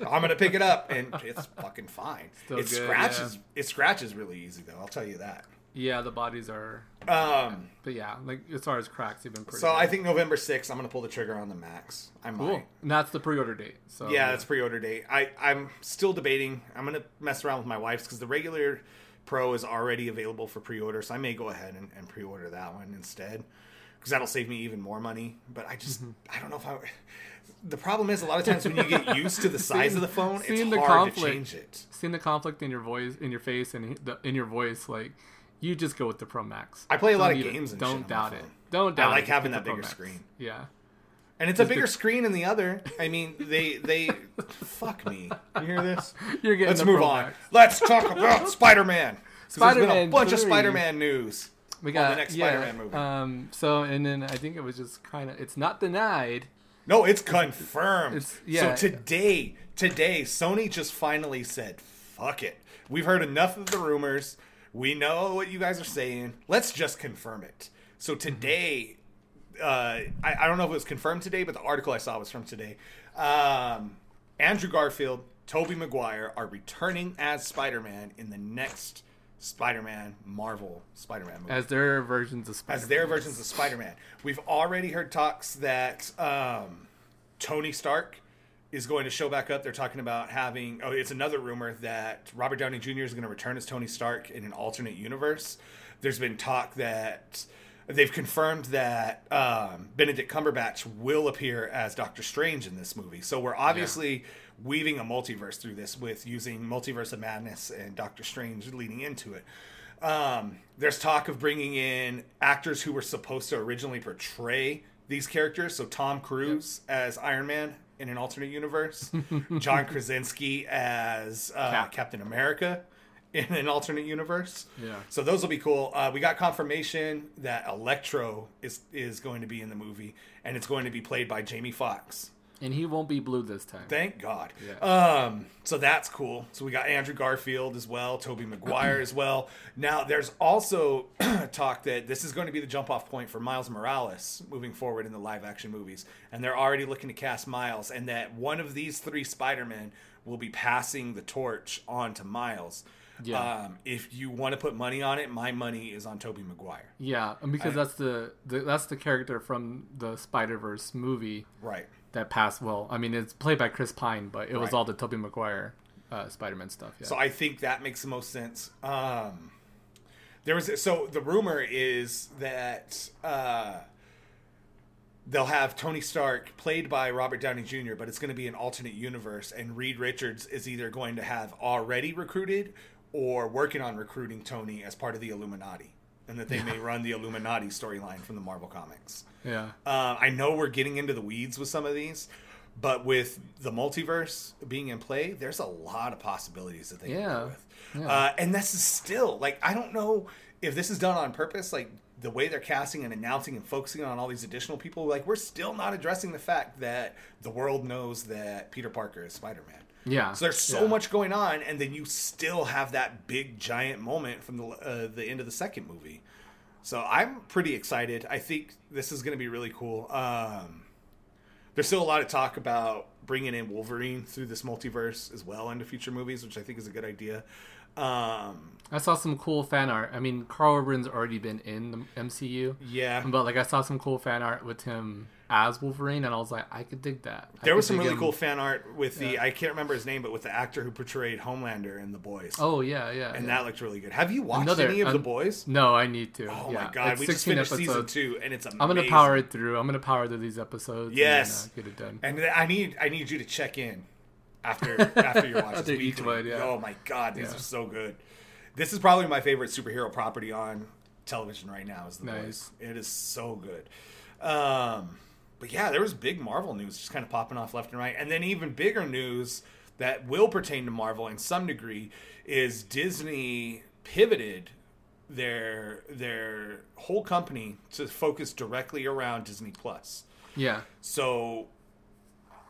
I'm gonna pick it up, and it's fucking fine.
Still
it
good,
scratches. It scratches really easy though. I'll tell you that.
Yeah, the bodies are.
Um,
But yeah, like as far as cracks, been pretty.
so
good.
I think November 6th, I'm gonna pull the trigger on the Max. I might.
cool. And that's the pre-order date. So
Yeah, that's pre-order date. I I'm still debating. I'm gonna mess around with my wife's because the regular Pro is already available for pre-order, so I may go ahead and, and pre-order that one instead because that'll save me even more money. But I just I don't know if I. The problem is a lot of times when you get used to the size of the phone, it's
the
hard to
conflict.
change it.
seeing the conflict in your voice, in your face, and the, in your voice, like you just go with the Pro Max.
I play a lot
Don't
of
even-
games and
don't doubt it. Don't doubt it.
I like
Just
having that bigger
Max.
screen.
Yeah.
And it's a bigger
the-
screen than the other. I mean, they they fuck me. You hear this?
You're getting
Let's
the
move
Pro
on.
Max.
Let's talk about spider-man there's been a
Spider-Man
bunch of Spider-Man news.
We got
the next
yeah,
Spider-Man movie.
Um. So and then I think it was just kind of it's not denied.
No, it's confirmed.
It's- yeah.
So today, today, Sony just finally said, "Fuck it. We've heard enough of the rumors. We know what you guys are saying. Let's just confirm it." So today, uh, I, I don't know if it was confirmed today, but the article I saw was from today. Um, Andrew Garfield, Tobey Maguire are returning as Spider-Man in the next Spider-Man Marvel Spider-Man movie
as their versions of Spider.
as their versions of Spider-Man. We've already heard talks that um, Tony Stark is going to show back up. They're talking about having. Oh, it's another rumor that Robert Downey Jr. is going to return as Tony Stark in an alternate universe. There's been talk that they've confirmed that um, Benedict Cumberbatch will appear as Doctor Strange in this movie. So we're obviously weaving a multiverse through this with using Multiverse of Madness and Doctor Strange leading into it. Um, there's talk of bringing in actors who were supposed to originally portray these characters. So Tom Cruise as Iron Man in an alternate universe, John Krasinski as uh,
Cap.
Captain America in an alternate universe.
Yeah.
So those will be cool. Uh, we got confirmation that Electro is is going to be in the movie, and it's going to be played by Jamie Foxx.
And he won't be blue this time.
Thank God.
Yeah.
Um, so that's cool. So we got Andrew Garfield as well, Tobey Maguire as well. Now there's also talk that this is going to be the jump off point for Miles Morales moving forward in the live action movies. And they're already looking to cast Miles and that one of these three Spider-Men will be passing the torch on to Miles.
Yeah.
Um, if you want to put money on it, my money is on Tobey Maguire.
Yeah, and because
I-
that's the, the that's the character from the Spider Verse movie
Right.
That passed. Well, I mean, it's played by Chris Pine, but it was
Right.
all the Tobey Maguire uh, Spider Man stuff. Yeah.
So I think that makes the most sense. Um, there was so the rumor is that uh, they'll have Tony Stark played by Robert Downey Jr., but it's going to be an alternate universe, and Reed Richards is either going to have already recruited or working on recruiting Tony as part of the Illuminati, and that they may run the Illuminati storyline from the Marvel comics.
Yeah.
Uh, I know we're getting into the weeds with some of these, but with the multiverse being in play, there's a lot of possibilities that they can
Yeah.
go with.
Yeah.
Uh, and this is still like I don't know if this is done on purpose, like the way they're casting and announcing and focusing on all these additional people. Like we're still not addressing the fact that the world knows that Peter Parker is Spider Man.
Yeah.
So there's so
Yeah.
much going on, and then you still have that big giant moment from the uh, the end of the second movie. So I'm pretty excited. I think this is going to be really cool. Um, there's still a lot of talk about bringing in Wolverine through this multiverse as well into future movies, which I think is a good idea. Um,
I saw some cool fan art. I mean, Karl Urban's already been in the MCU,
yeah,
but like I saw some cool fan art with him as Wolverine, and I was like, I could dig that. I
there was some really
him-
cool fan art with the
Yeah.
I can't remember his name, but with the actor who portrayed Homelander in The Boys,
Oh yeah, yeah.
and
yeah.
that looked really good. Have you watched
Another-
any of The Boys?
No, I need to.
Oh
yeah.
my god,
It's
we just
16
finished season
episodes.
two, and it's amazing.
I'm gonna power it through. I'm gonna power through these episodes.
Yes.
and, uh, get it done.
And I need I need you to check in after after you watch
After each one, yeah.
Oh my god, these are so good. This is probably my favorite superhero property on television right now. Is the
Nice.
Boys. It is so good. Um, but yeah, there was big Marvel news just kind of popping off left and right, and then even bigger news that will pertain to Marvel in some degree is Disney pivoted their their whole company to focus directly around Disney Plus.
Yeah.
So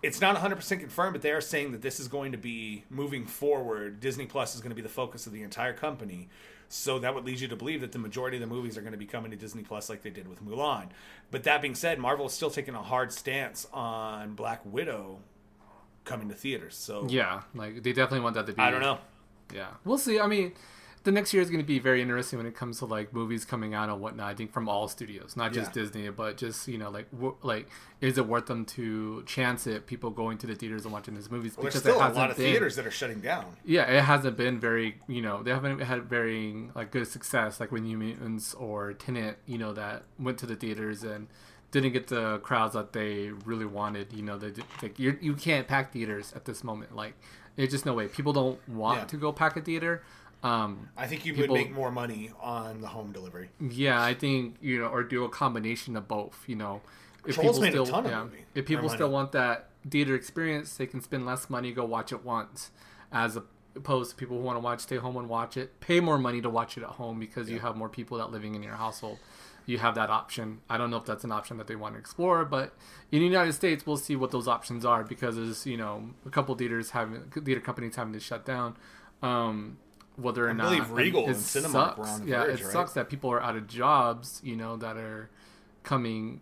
it's not 100% confirmed, but they are saying that this is going to be moving forward. Disney Plus is going to be the focus of the entire company. So that would lead you to believe that the majority of the movies are going to be coming to Disney Plus like they did with Mulan. But that being said, Marvel is still taking a hard stance on Black Widow coming to theaters. So
Yeah. Like they definitely want that to be.
I don't know.
Yeah, we'll see. I mean, the next year is going to be very interesting when it comes to like movies coming out and whatnot. I think from all studios, not just
Yeah.
Disney, but just you know, like w- like is it worth them to chance it? People going to the theaters and watching these movies
Well, there's
it
still a lot of
been-
theaters that are shutting down.
Yeah, it hasn't been very. You know, they haven't had very like good success, like when New Mutants or Tenet You know, that went to the theaters and didn't get the crowds that they really wanted. You know, they like you you can't pack theaters at this moment. Like, it's just no way. People don't want
Yeah.
to go pack a theater. Um,
I think you
People-
would make more money on the home delivery.
yeah, I think you know, or do a combination of both. You know, if
Trolls
people still, yeah, if people still want that theater experience, they can spend less money, go watch it once, as opposed to people who want to watch, stay home and watch it, pay more money to watch it at home because you have more people that living in your household. You have that option. I don't know if that's an option that they want to explore, but in the United States, we'll see what those options are because there's you know a couple theaters having theater companies having to shut down. Um, whether or
I
not
believe Regal
it
and Cinemark
sucks.
were on the
yeah,
verge,
it
right?
sucks that people are out of jobs. You know that are coming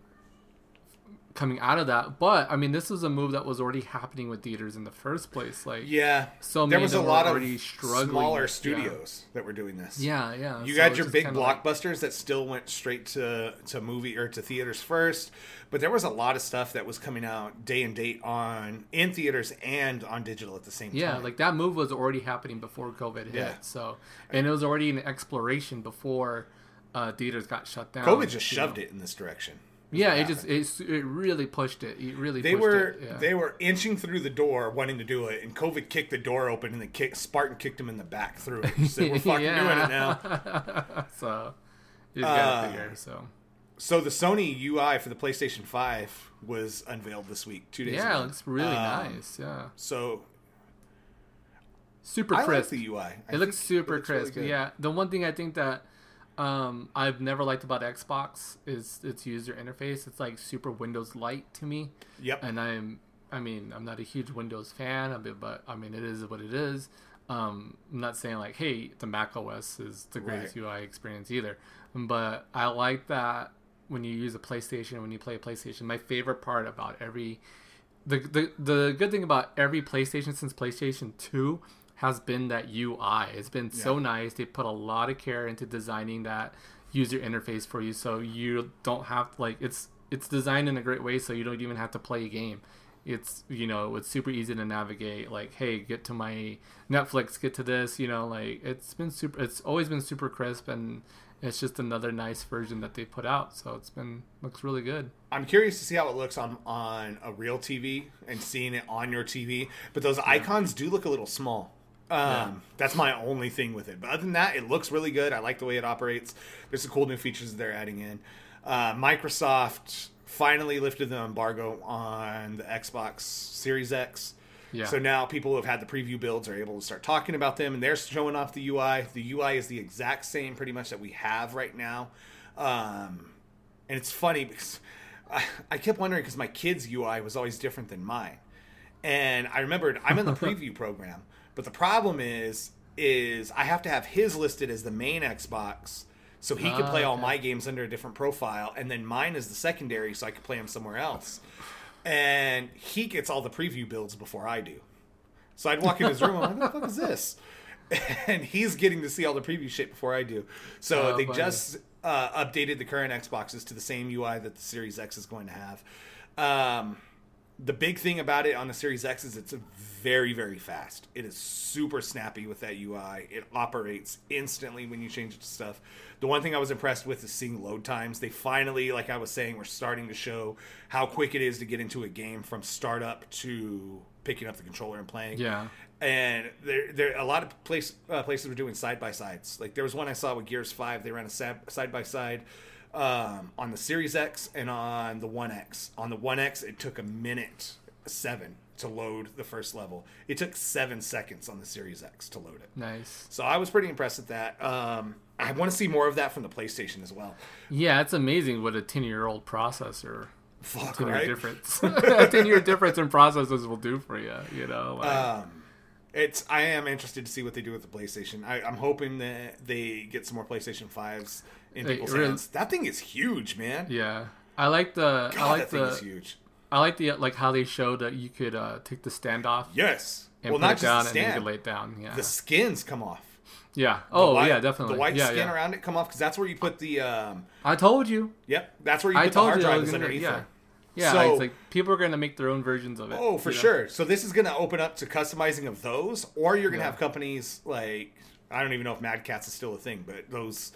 coming out of that. But I mean, this was a move that was already happening with theaters in the first place. Like,
Yeah.
So
there
many
was a lot of
struggling.
smaller
Yeah.
studios that were doing this.
yeah, yeah.
You
So
got your big
kinda like-
blockbusters that still went straight to to movie or to theaters first, but there was a lot of stuff that was coming out day and date on in theaters and on digital at the same
Yeah,
time.
Yeah, like that move was already happening before COVID hit.
Yeah.
So, and it was already an exploration before uh, theaters got shut down.
COVID just shoved
know.
it in this direction.
Yeah, it just it, it really pushed it. It really
They
pushed
were
it. Yeah.
they were inching through the door wanting to do it, and COVID kicked the door open, and the kick, Spartan kicked him in the back through it. Said, "We're fucking doing it now."
so you gotta
Uh,
figure. So
So the Sony UI for the PlayStation Five was unveiled this week, two days
yeah,
ago.
it looks really
Um,
nice. Yeah,
So
super
I like
crisp.
the UI. I
it looks super
looks
crisp.
good.
yeah, the one thing I think that um, I've never liked about Xbox is its user interface. It's like super Windows light to me.
Yep.
and I'm I mean I'm not a huge Windows fan of it, but I mean it is what it is. Um, I'm not saying like hey the Mac OS is the greatest UI experience either, but I like that when you use a PlayStation when you play a PlayStation. My favorite part about every the the the good thing about every PlayStation since PlayStation Two has been that UI. It's been so nice. They put a lot of care into designing that user interface for you, so you don't have like it's it's designed in a great way, so you don't even have to play a game. it's you know it's super easy to navigate. Like, hey, get to my Netflix, get to this. You know, like it's been super. It's always been super crisp, and it's just another nice version that they put out. So it's been looks really good.
I'm curious to see how it looks on on a real TV and seeing it on your TV. But those icons do look a little small. Um,
Yeah.
That's my only thing with it. But other than that, it looks really good. I like the way it operates. There's some cool new features that they're adding in. Uh, Microsoft finally lifted the embargo on the Xbox Series X.
Yeah.
So now people who have had the preview builds are able to start talking about them, and they're showing off the UI. The UI is the exact same, pretty much, that we have right now. Um, and it's funny because I, I kept wondering because my kid's UI was always different than mine, and I remembered I'm in the preview program, but the problem is is I have to have his listed as the main Xbox. So he can
Ah,
play all my games under a different profile, and then mine is the secondary, so I can play them somewhere else. And he gets all the preview builds before I do. So I'd walk in his room, and I'm like, what the fuck is this? And he's getting to see all the preview shit before I do. So
Oh,
they
funny.
just uh, updated the current Xboxes to the same UI that the Series X is going to have. Um, the big thing about it on the Series X is it's very, very fast. It is super snappy with that UI. It operates instantly when you change it to stuff. The one thing I was impressed with is seeing load times. They finally, like I was saying, we're starting to show how quick it is to get into a game from startup to picking up the controller and playing
Yeah.
and there there a lot of place uh, places were doing side by sides. Like there was one I saw with Gears Five. They ran a side by side um, on the Series X and on the One X. On the One X, it took a minute seven to load the first level. It took seven seconds on the Series X to load it.
Nice.
So I was pretty impressed with that. Um, I want to see more of that from the PlayStation as well.
Yeah, it's amazing what a ten year old processor
Fuck
ten year
right.
difference. ten year difference in processors will do for you. You know. Like,
Um, it's I am interested to see what they do with the PlayStation. I, I'm hoping that they get some more PlayStation fives in people's
really-
hands. That thing is huge, man.
yeah. I like the.
God,
I like
that thing is huge.
I like the like how they showed that you could uh, take the stand off
Yes.
and
well,
put
not
it
just
down
the
and then you lay it down. Yeah.
The skins come off.
yeah. Oh
white-
yeah, definitely.
The white
yeah,
skin
yeah.
around it come off because that's where you put the. Um,
I told you.
yep, that's where you
I
put the
told
hard
you. I
drive
gonna,
underneath
yeah. Yeah,
So-
it's like people are gonna make their own versions of it.
Oh, for
you know?
sure. So this is going to open up to customizing of those, or you're going to
Yeah.
have companies like I don't even know if Mad Catz is still a thing, but those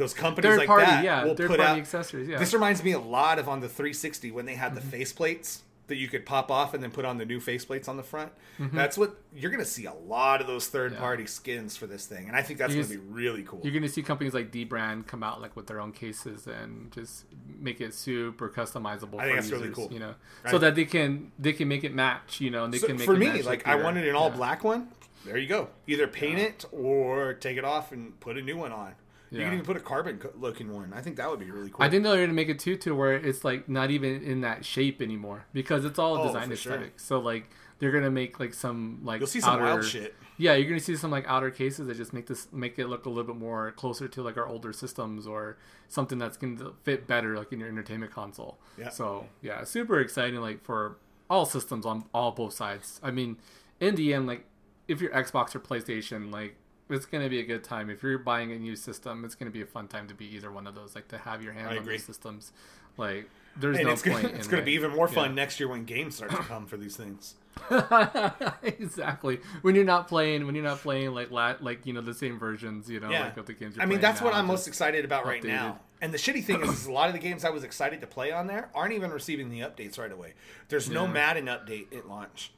those companies
Third
like
party,
that
yeah,
will
third
put
party
out.
accessories. Yeah.
This reminds me a lot of on the 360 when they had
Mm-hmm.
the face plates that you could pop off and then put on the new face plates on the front.
Mm-hmm.
That's what you're going to see a lot of those third party skins for this thing, and I think that's going to be really cool.
You're gonna see companies like dbrand come out like with their own cases and just make it super customizable.
I think
for
that's really
users,
cool.
You know,
Right.
so that they can they can make it match. You know, and they
So
can make
for
it
me,
match,
like I wanted an all
yeah.
black one. There you go. Either paint it or take it off and put a new one on. You can even put a carbon looking one. I think that would be really cool.
I think they're gonna make it too to where it's like not even in that shape anymore because it's all
Oh,
design
for sure.
aesthetic. So like they're gonna make like some like
You'll see some
outer,
wild shit.
Yeah, you're gonna see some like outer cases that just make this make it look a little bit more closer to like our older systems or something that's gonna fit better like in your entertainment console.
Yeah.
So yeah, super exciting like for all systems on all both sides. I mean, in the end, like if you're Xbox or PlayStation, like it's gonna be a good time. If you're buying a new system, it's gonna be a fun time to be either one of those. Like to have your hands on those systems. Like there's
and
no
it's
point.
gonna, it's
in,
going to be even more fun
yeah.
next year when games start to come for these things.
exactly when you're not playing when you're not playing like la- like you know the same versions you know
Yeah.
like of the games you're
I mean, that's what I'm most excited about right now. And the shitty thing is, is a lot of the games I was excited to play on there aren't even receiving the updates right away. There's no
Yeah.
Madden update at launch.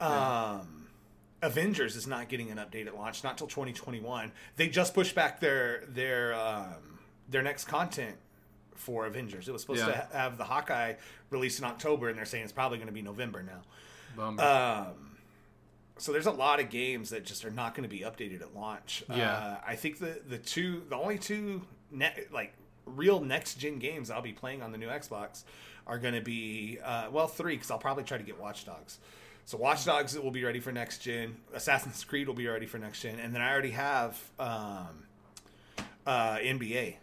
Um, Avengers is not getting an update at launch, not till 2021. They just pushed back their their um, their next content for Avengers. It was supposed to
Yeah.
ha- have the Hawkeye released in October, and they're saying it's probably going to be November now.
Bummer.
Um, so there's a lot of games that just are not going to be updated at launch.
Yeah.
Uh, I think the the two, the only two ne- like real next gen games I'll be playing on the new Xbox are going to be uh, well three because I'll probably try to get Watch Dogs. So Watch Dogs will be ready for next gen. Assassin's Creed will be ready for next gen, and then I already have um, uh, NBA.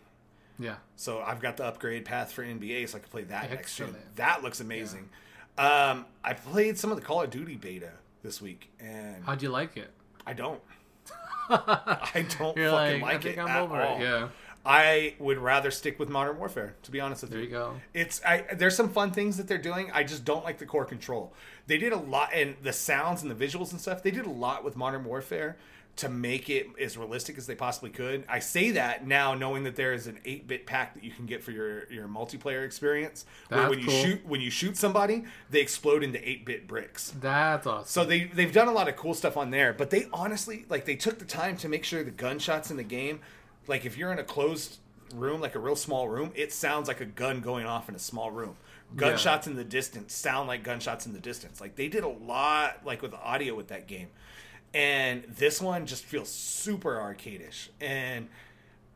yeah
So I've got the upgrade path for NBA, so I can play that next gen. That looks amazing. Um, I played some of the Call of Duty beta this week, and
how'd you like it
I don't. I don't
you're
fucking
like,
like, it
i'm
at
over
all.
it yeah
I would rather stick with Modern Warfare, to be honest with
There
you.
you go.
It's I there's some fun things that they're doing. I just don't like the core control. They did a lot and the sounds and the visuals and stuff. They did a lot with Modern Warfare to make it as realistic as they possibly could. I say that now knowing that there is an 8-bit pack that you can get for your your multiplayer experience where
That's
when you
cool.
shoot when you shoot somebody, they explode into 8-bit bricks.
That's awesome.
So they they've done a lot of cool stuff on there, but they honestly like they took the time to make sure the gunshots in the game, like if you're in a closed room, like a real small room, it sounds like a gun going off in a small room. Gunshots in the distance sound like gunshots in the distance. Like they did a lot like with the audio with that game. And this one just feels super arcadish. And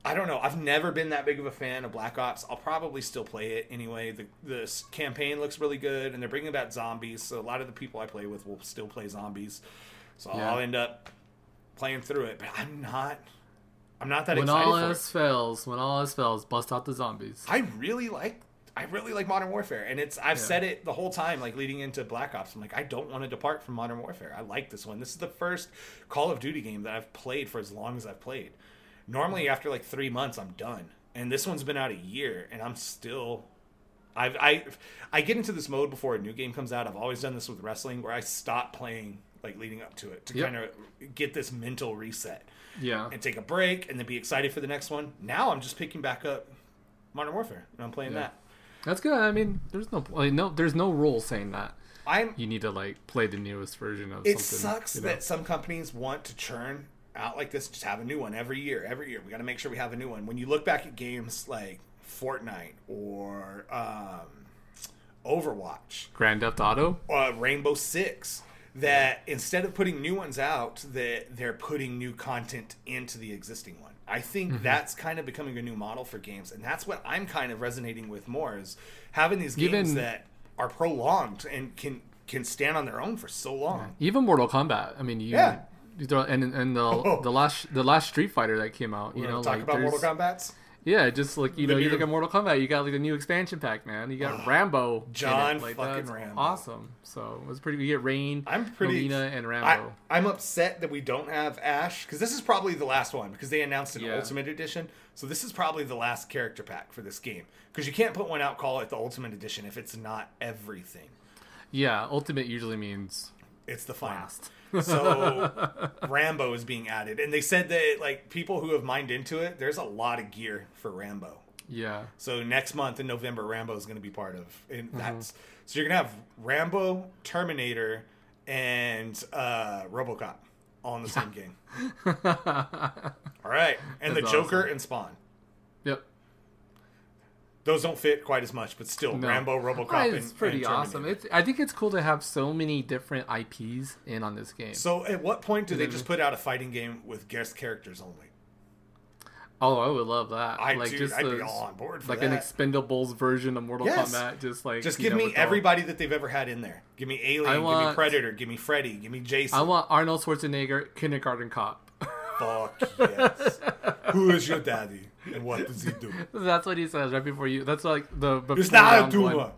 I don't know. I've never been that big of a fan of Black Ops. I'll probably still play it anyway. The the campaign looks really good, and they're bringing back zombies. So a lot of the people I play with will still play zombies. So
Yeah.
I'll end up playing through it. But I'm not. I'm not that
when
excited
all
for
else fails, when all else fails, bust out the zombies.
I really like. I really like Modern Warfare, and it's. I've
Yeah.
said it the whole time, like leading into Black Ops. I'm like, I don't want to depart from Modern Warfare. I like this one. This is the first Call of Duty game that I've played for as long as I've played. Normally, mm-hmm. after like three months, I'm done, and this one's been out a year, and I'm still. I've, I I get into this mode before a new game comes out. I've always done this with wrestling, where I stop playing like leading up to it to
Yep.
kind of get this mental reset
Yeah.
and take a break and then be excited for the next one. Now I'm just picking back up Modern Warfare and I'm playing
Yeah.
that.
That's good. I mean, there's no like, no there's no rule saying that
I'm
you need to like play the newest version of
it
something.
sucks
you know?
that some companies want to churn out like this, just have a new one every year. Every year we got to make sure we have a new one. When you look back at games like Fortnite or um, Overwatch,
Grand Theft Auto.
uh, Rainbow Six, that instead of putting new ones out, that they're putting new content into the existing one. I think
Mm-hmm.
that's kind of becoming a new model for games, and that's what I'm kind of resonating with more is having these games
Even-
that are prolonged and can can stand on their own for so long.
Even Mortal Kombat. I mean, you.
Yeah.
You throw, and and the the last the last Street Fighter that came out, you know,
talk
like
about Mortal Kombat's.
Yeah, just like you know, you look at Mortal Kombat, you got like the new expansion pack, man. You got ah, Rambo,
John
like,
fucking Rambo.
awesome. So it was pretty. You get Rain,
I'm pretty.
Mileena, and
I,
Rambo.
I'm upset that we don't have Ash because this is probably the last one because they announced an
Yeah.
Ultimate Edition. So this is probably the last character pack for this game because you can't put one out call it the Ultimate Edition if it's not everything.
yeah, Ultimate usually means
It's the final.
last.
So Rambo is being added, and they said that like people who have mined into it, there's a lot of gear for Rambo.
Yeah,
So next month in November, Rambo is going to be part of, and
Mm-hmm.
that's so you're going to have Rambo, Terminator, and uh, RoboCop all in the same game. All right, and the Joker
awesome.
and Spawn. Those don't fit quite as much, but still,
No.
Rambo, RoboCop, and
it's pretty
and
awesome. It's, I think it's cool to have so many different IPs in on this game.
So, at what point do they just put out a fighting game with guest characters only?
oh, I would love that.
I
like
dude,
just
I'd be all on board for
like
that.
an Expendables version of Mortal
Yes.
Kombat. Just like
Just give
know,
me everybody that they've ever had in there. Give me Alien,
I
give me Predator, give me Freddy, give me Jason.
I want Arnold Schwarzenegger, Kindergarten Cop.
Fuck yes. Who is your daddy and what does he do?
That's what he says right before you. That's like the.
It's not a
one.
tumor.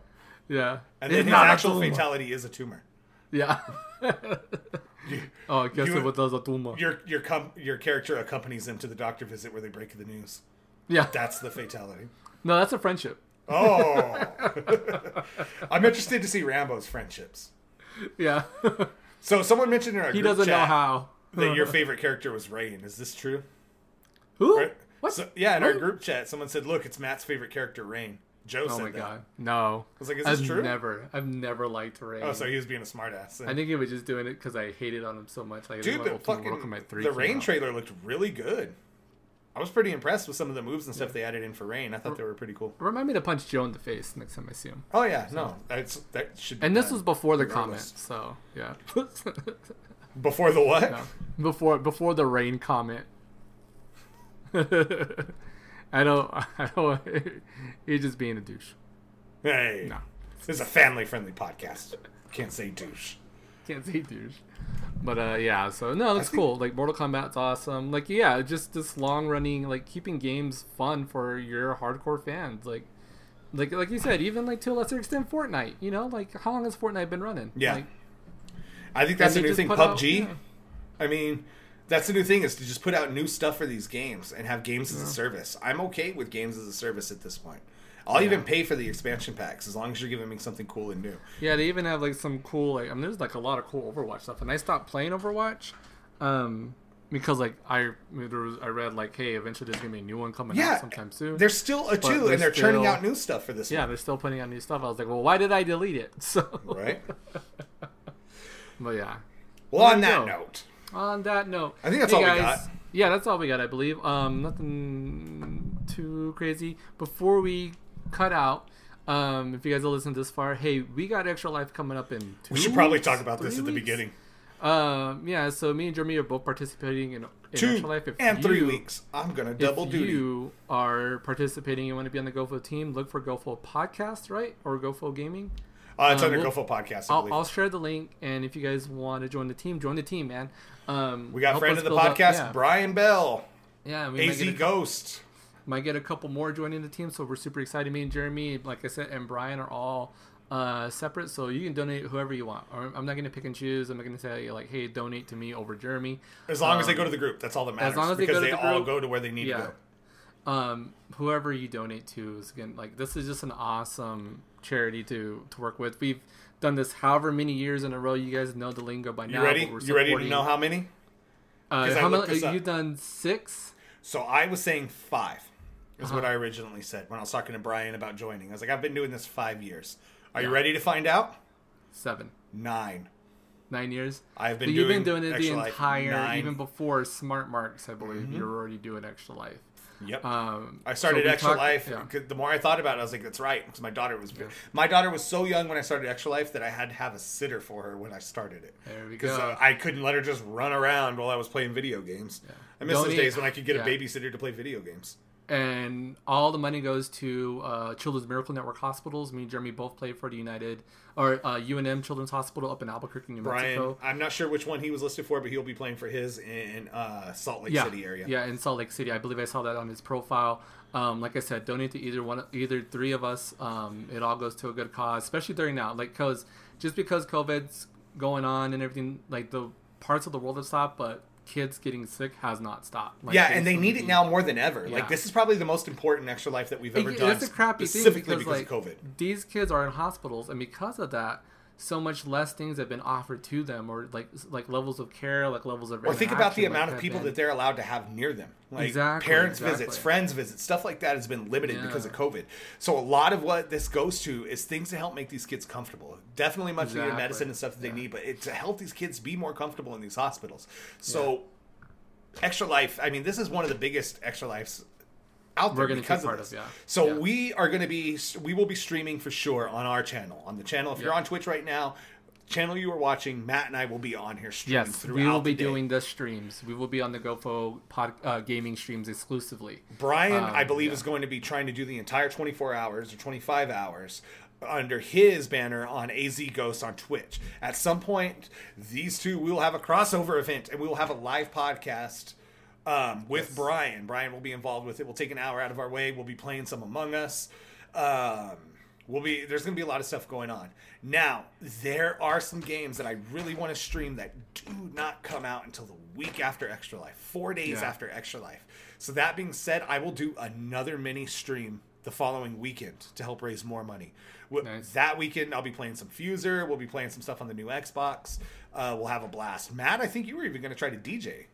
Yeah.
And
It's
his actual fatality is a tumor.
Yeah. oh, I guess
you-
it was a tumor.
Your your com- your character accompanies them to the doctor visit where they break the news.
Yeah.
That's the fatality.
No, that's a friendship.
Oh, I'm interested to see Rambo's friendships.
Yeah.
So someone mentioned in our
he
group
doesn't know how.
that your favorite character was Rain. Is this true?
Who?
Right?
What?
So, yeah, in our group chat, someone said, "Look, it's Matt's favorite character, Rain." Joe
Oh
said
my
that.
god. No.
I was like, "Is
I've
this true?"
never, I've never liked Rain.
Oh, so he was being a smartass.
I think he was just doing it because I hated on him so much. Like,
Dude,
when
the fucking
Mortal 3
the Rain
out.
trailer looked really good. I was pretty impressed with some of the moves and stuff they added in for Rain. I thought they were pretty cool.
Remind me to punch Joe in the face next time I see him.
Oh yeah, no, that's that should. Be
And this was before the
regardless.
comment, so yeah.
before the what?
No. Before before the rain comment. I don't. I don't. You're just being a douche.
Hey,
No.
this is a family-friendly podcast. Can't say douche.
Can't say douche. But uh, yeah. So no, that's cool. Like Mortal Kombat's awesome. Like yeah, just this long running, like keeping games fun for your hardcore fans. Like, like like you said, even like to a lesser extent, Fortnite. You know, like how long has Fortnite been running?
Yeah.
Like,
I think that's
a
new thing.
put out-
PUBG.
yeah.
I mean, That's the new thing is to just put out new stuff for these games and have games as a service. I'm okay with games as a service at this point. I'll
Yeah.
even pay for the expansion packs as long as you're giving me something cool and new.
Yeah, they even have like some cool like I mean there's like a lot of cool Overwatch stuff, and I stopped playing Overwatch, um, because like I there was, I read like hey eventually there's gonna be a new one coming
Yeah,
out sometime soon.
There's still a two, and they're churning out new stuff for this
yeah,
one.
they're still putting out new stuff. I was like, well, why did I delete it? So
Right?
but yeah.
Well, on that
go.
note,
On that note,
I think that's
hey
all we
guys,
got.
Yeah, that's all we got, I believe. Um, nothing too crazy. Before we cut out, um, if you guys are listening this far, hey, we got extra life coming up in. Two
we should probably
weeks?
talk about this at the
weeks?
beginning.
Um, yeah, so me and Jeremy are both participating in, in
Two
extra life. If
and three weeks. I'm gonna
If
double duty.
you are participating and want to be on the GoFo team, look for GoFo Podcast, right, or GoFo Gaming.
Uh, it's
Um,
under
we'll-
GoFo Podcast. I
I'll. I'll share the link, and if you guys want to join the team, join the team, man. Um,
we got friend of the
build up-
podcast,
yeah.
Brian Bell,
Yeah, we might
AZ
a,
Ghost.
might get a couple more joining the team, so we're super excited. Me and Jeremy, like I said, and Brian are all uh, separate, so you can donate whoever you want. Or I'm not going to pick and choose. I'm not going to say like, hey, donate to me over Jeremy.
As long as they
Um,
go to the group, that's all that matters.
As long as they
because
go to
they
the
all
group,
go to where they need
yeah.
to go.
um, whoever you donate to is again like this is just an awesome charity to to work with. We've done this however many years in a row. You guys know the lingo by
You
now.
ready?
we're
You ready to know how many?
Uh, how many?
up.
You've done six.
So I was saying five is what
Uh-huh.
I originally said when I was talking to Brian about joining. I was like, I've been doing this five years. Are you ready to find out?
Seven,
Nine.
nine years.
I've been
But you've been doing it the entire.
Mm-hmm.
even before Smart Marks, I believe. You're already doing Extra Life.
Yep.
Um,
I started
so
Extra
talked-
Life.
yeah.
The more I thought about it, I was like, "That's right," because my daughter was my daughter was so young when I started Extra Life that I had to have a sitter for her when I started it.
There we
Because
go.
uh, I couldn't let her just run around while I was playing video games. I miss those
Donate-
days when I could get
yeah.
a babysitter to play video games.
And all the money goes to uh, Children's Miracle Network hospitals. Me and Jeremy both played for the United or uh, UNM Children's Hospital up in Albuquerque, New
Brian,
Mexico.
I'm not sure which one he was listed for, but he'll be playing for his in uh, Salt Lake
yeah,
City area.
Yeah, in Salt Lake City. I believe I saw that on his profile. Um, like I said, donate to either one, either three of us. Um, it all goes to a good cause, especially during now. Like, cause just because COVID's going on and everything, like the parts of the world have stopped, but kids getting sick has not stopped. Like,
yeah, and they need it now more than ever.
Yeah.
Like this is probably the most important extra life that we've ever
It-
done.
That's a crappy thing
specifically
because,
because,
like
of COVID.
these kids are in hospitals, and because of that, so much less things have been offered to them, or like like levels of care, like levels of.
Or think about the
like,
amount of people
been-
that they're allowed to have near them. Like
Exactly,
parents
exactly.
visits, friends visits, stuff like that has been limited because of COVID. So a lot of what this goes to is things to help make these kids comfortable. Definitely much needed medicine and stuff that
Yeah.
they need, but it, to help these kids be more comfortable in these hospitals. So extra life, I mean, this is one of the biggest extra lives out there
We're
because of this.
of, yeah.
So
Yeah.
we are going to be we will be streaming for sure on our channel. On the channel if you're on Twitch right now, channel you are watching, Matt and I will be on here streaming
Yes, we will be
the
doing the streams. We will be on the GoFo pod, uh, gaming streams exclusively.
Brian,
Um,
I believe,
yeah.
is going to be trying to do the entire 24 hours or 25 hours under his banner on AZ Ghost on Twitch. At some point, these two will have a crossover event and we will have a live podcast um, with Brian. Brian will be involved with it. We'll take an hour out of our way. We'll be playing some Among Us. Um, we'll be there's going to be a lot of stuff going on. Now, there are some games that I really want to stream that do not come out until the week after Extra Life, four days
Yeah.
after Extra Life. So that being said, I will do another mini stream the following weekend to help raise more money.
Nice.
That weekend, I'll be playing some Fuser. We'll be playing some stuff on the new Xbox. Uh, we'll have a blast. Matt, I think you were even going to try to DJ.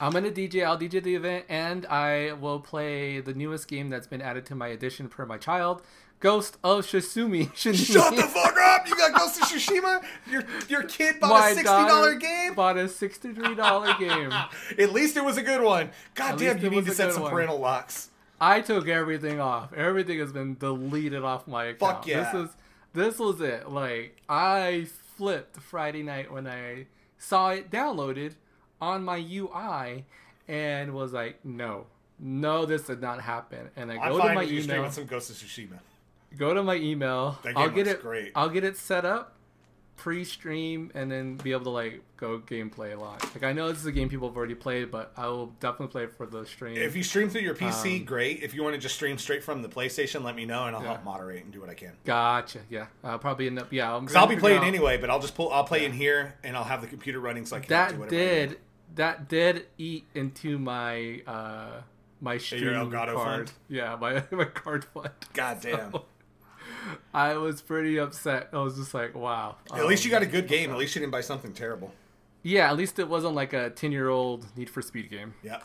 I'm gonna DJ. I'll DJ the event, and I will play the newest game that's been added to my edition per my child, Ghost of Shizumi.
Shut the fuck up! You got Ghost of Tsushima. Your your kid bought
My
a sixty dollar game.
Bought a sixty-three dollar game.
At least it was a good one. God
At
damn, you need to set some
one.
parental locks.
I took everything off. Everything has been deleted off my account.
Fuck yeah.
This is this was it. Like I flipped Friday night when I saw it downloaded on my UI and was like, no, no, this did not happen. And I
I'm
go to
fine
my email.
some Ghost of Tsushima.
Go to my email. I'll get it.
great.
I'll get it set up, pre-stream, and then be able to like go gameplay a lot. Like I know this is a game people have already played, but I will definitely play it for the stream.
If you stream through your PC,
Um,
great. If you want to just stream straight from the PlayStation, let me know and I'll
Yeah.
help moderate and do what I can.
Gotcha. Yeah, I'll probably end up. Yeah, I'm
Because I'll be playing
out-
anyway, but I'll just pull. I'll play in here and I'll have the computer running so I can do
That did that did eat into my uh my stream card.
fund?
Yeah, my my card fund.
God damn.
So, I was pretty upset. I was just like, wow.
At least you
Um,
got a good game. At least you didn't buy something terrible.
Yeah, at least it wasn't like a ten year old Need for Speed game.
Yeah.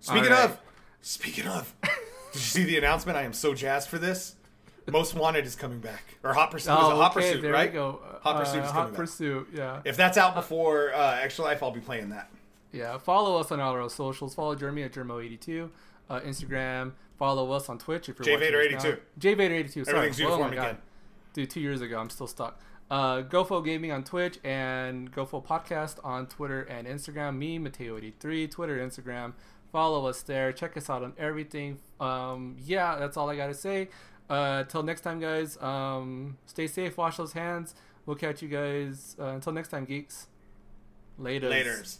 Speaking
right.
of, speaking of, did you see the announcement? I am so jazzed for this. Most Wanted is coming back, or Hot Pursuit. Oh, Hot
okay,
Pursuit,
there
right?
we go.
Hot
Uh,
Pursuit's
Hot
coming back.
Pursuit, yeah.
If that's out before uh, Extra Life, I'll be playing that.
Yeah, follow us on all our socials. Follow Jeremy at Jermo82. Uh, Instagram. Follow us on Twitch if you're watching
JVader82.
this now. JVader82. Sorry.
Everything's
Oh my
uniform
God.
again.
Dude, two years ago, I'm still stuck. Uh, GoFo Gaming on Twitch and GoFo Podcast on Twitter and Instagram. Me, Mateo83, Twitter, Instagram. Follow us there. Check us out on everything. Um, yeah, that's all I got to say. Uh, till next time, guys. Um, stay safe. Wash those hands. We'll catch you guys. Uh, until next time, geeks. Later.
Laters.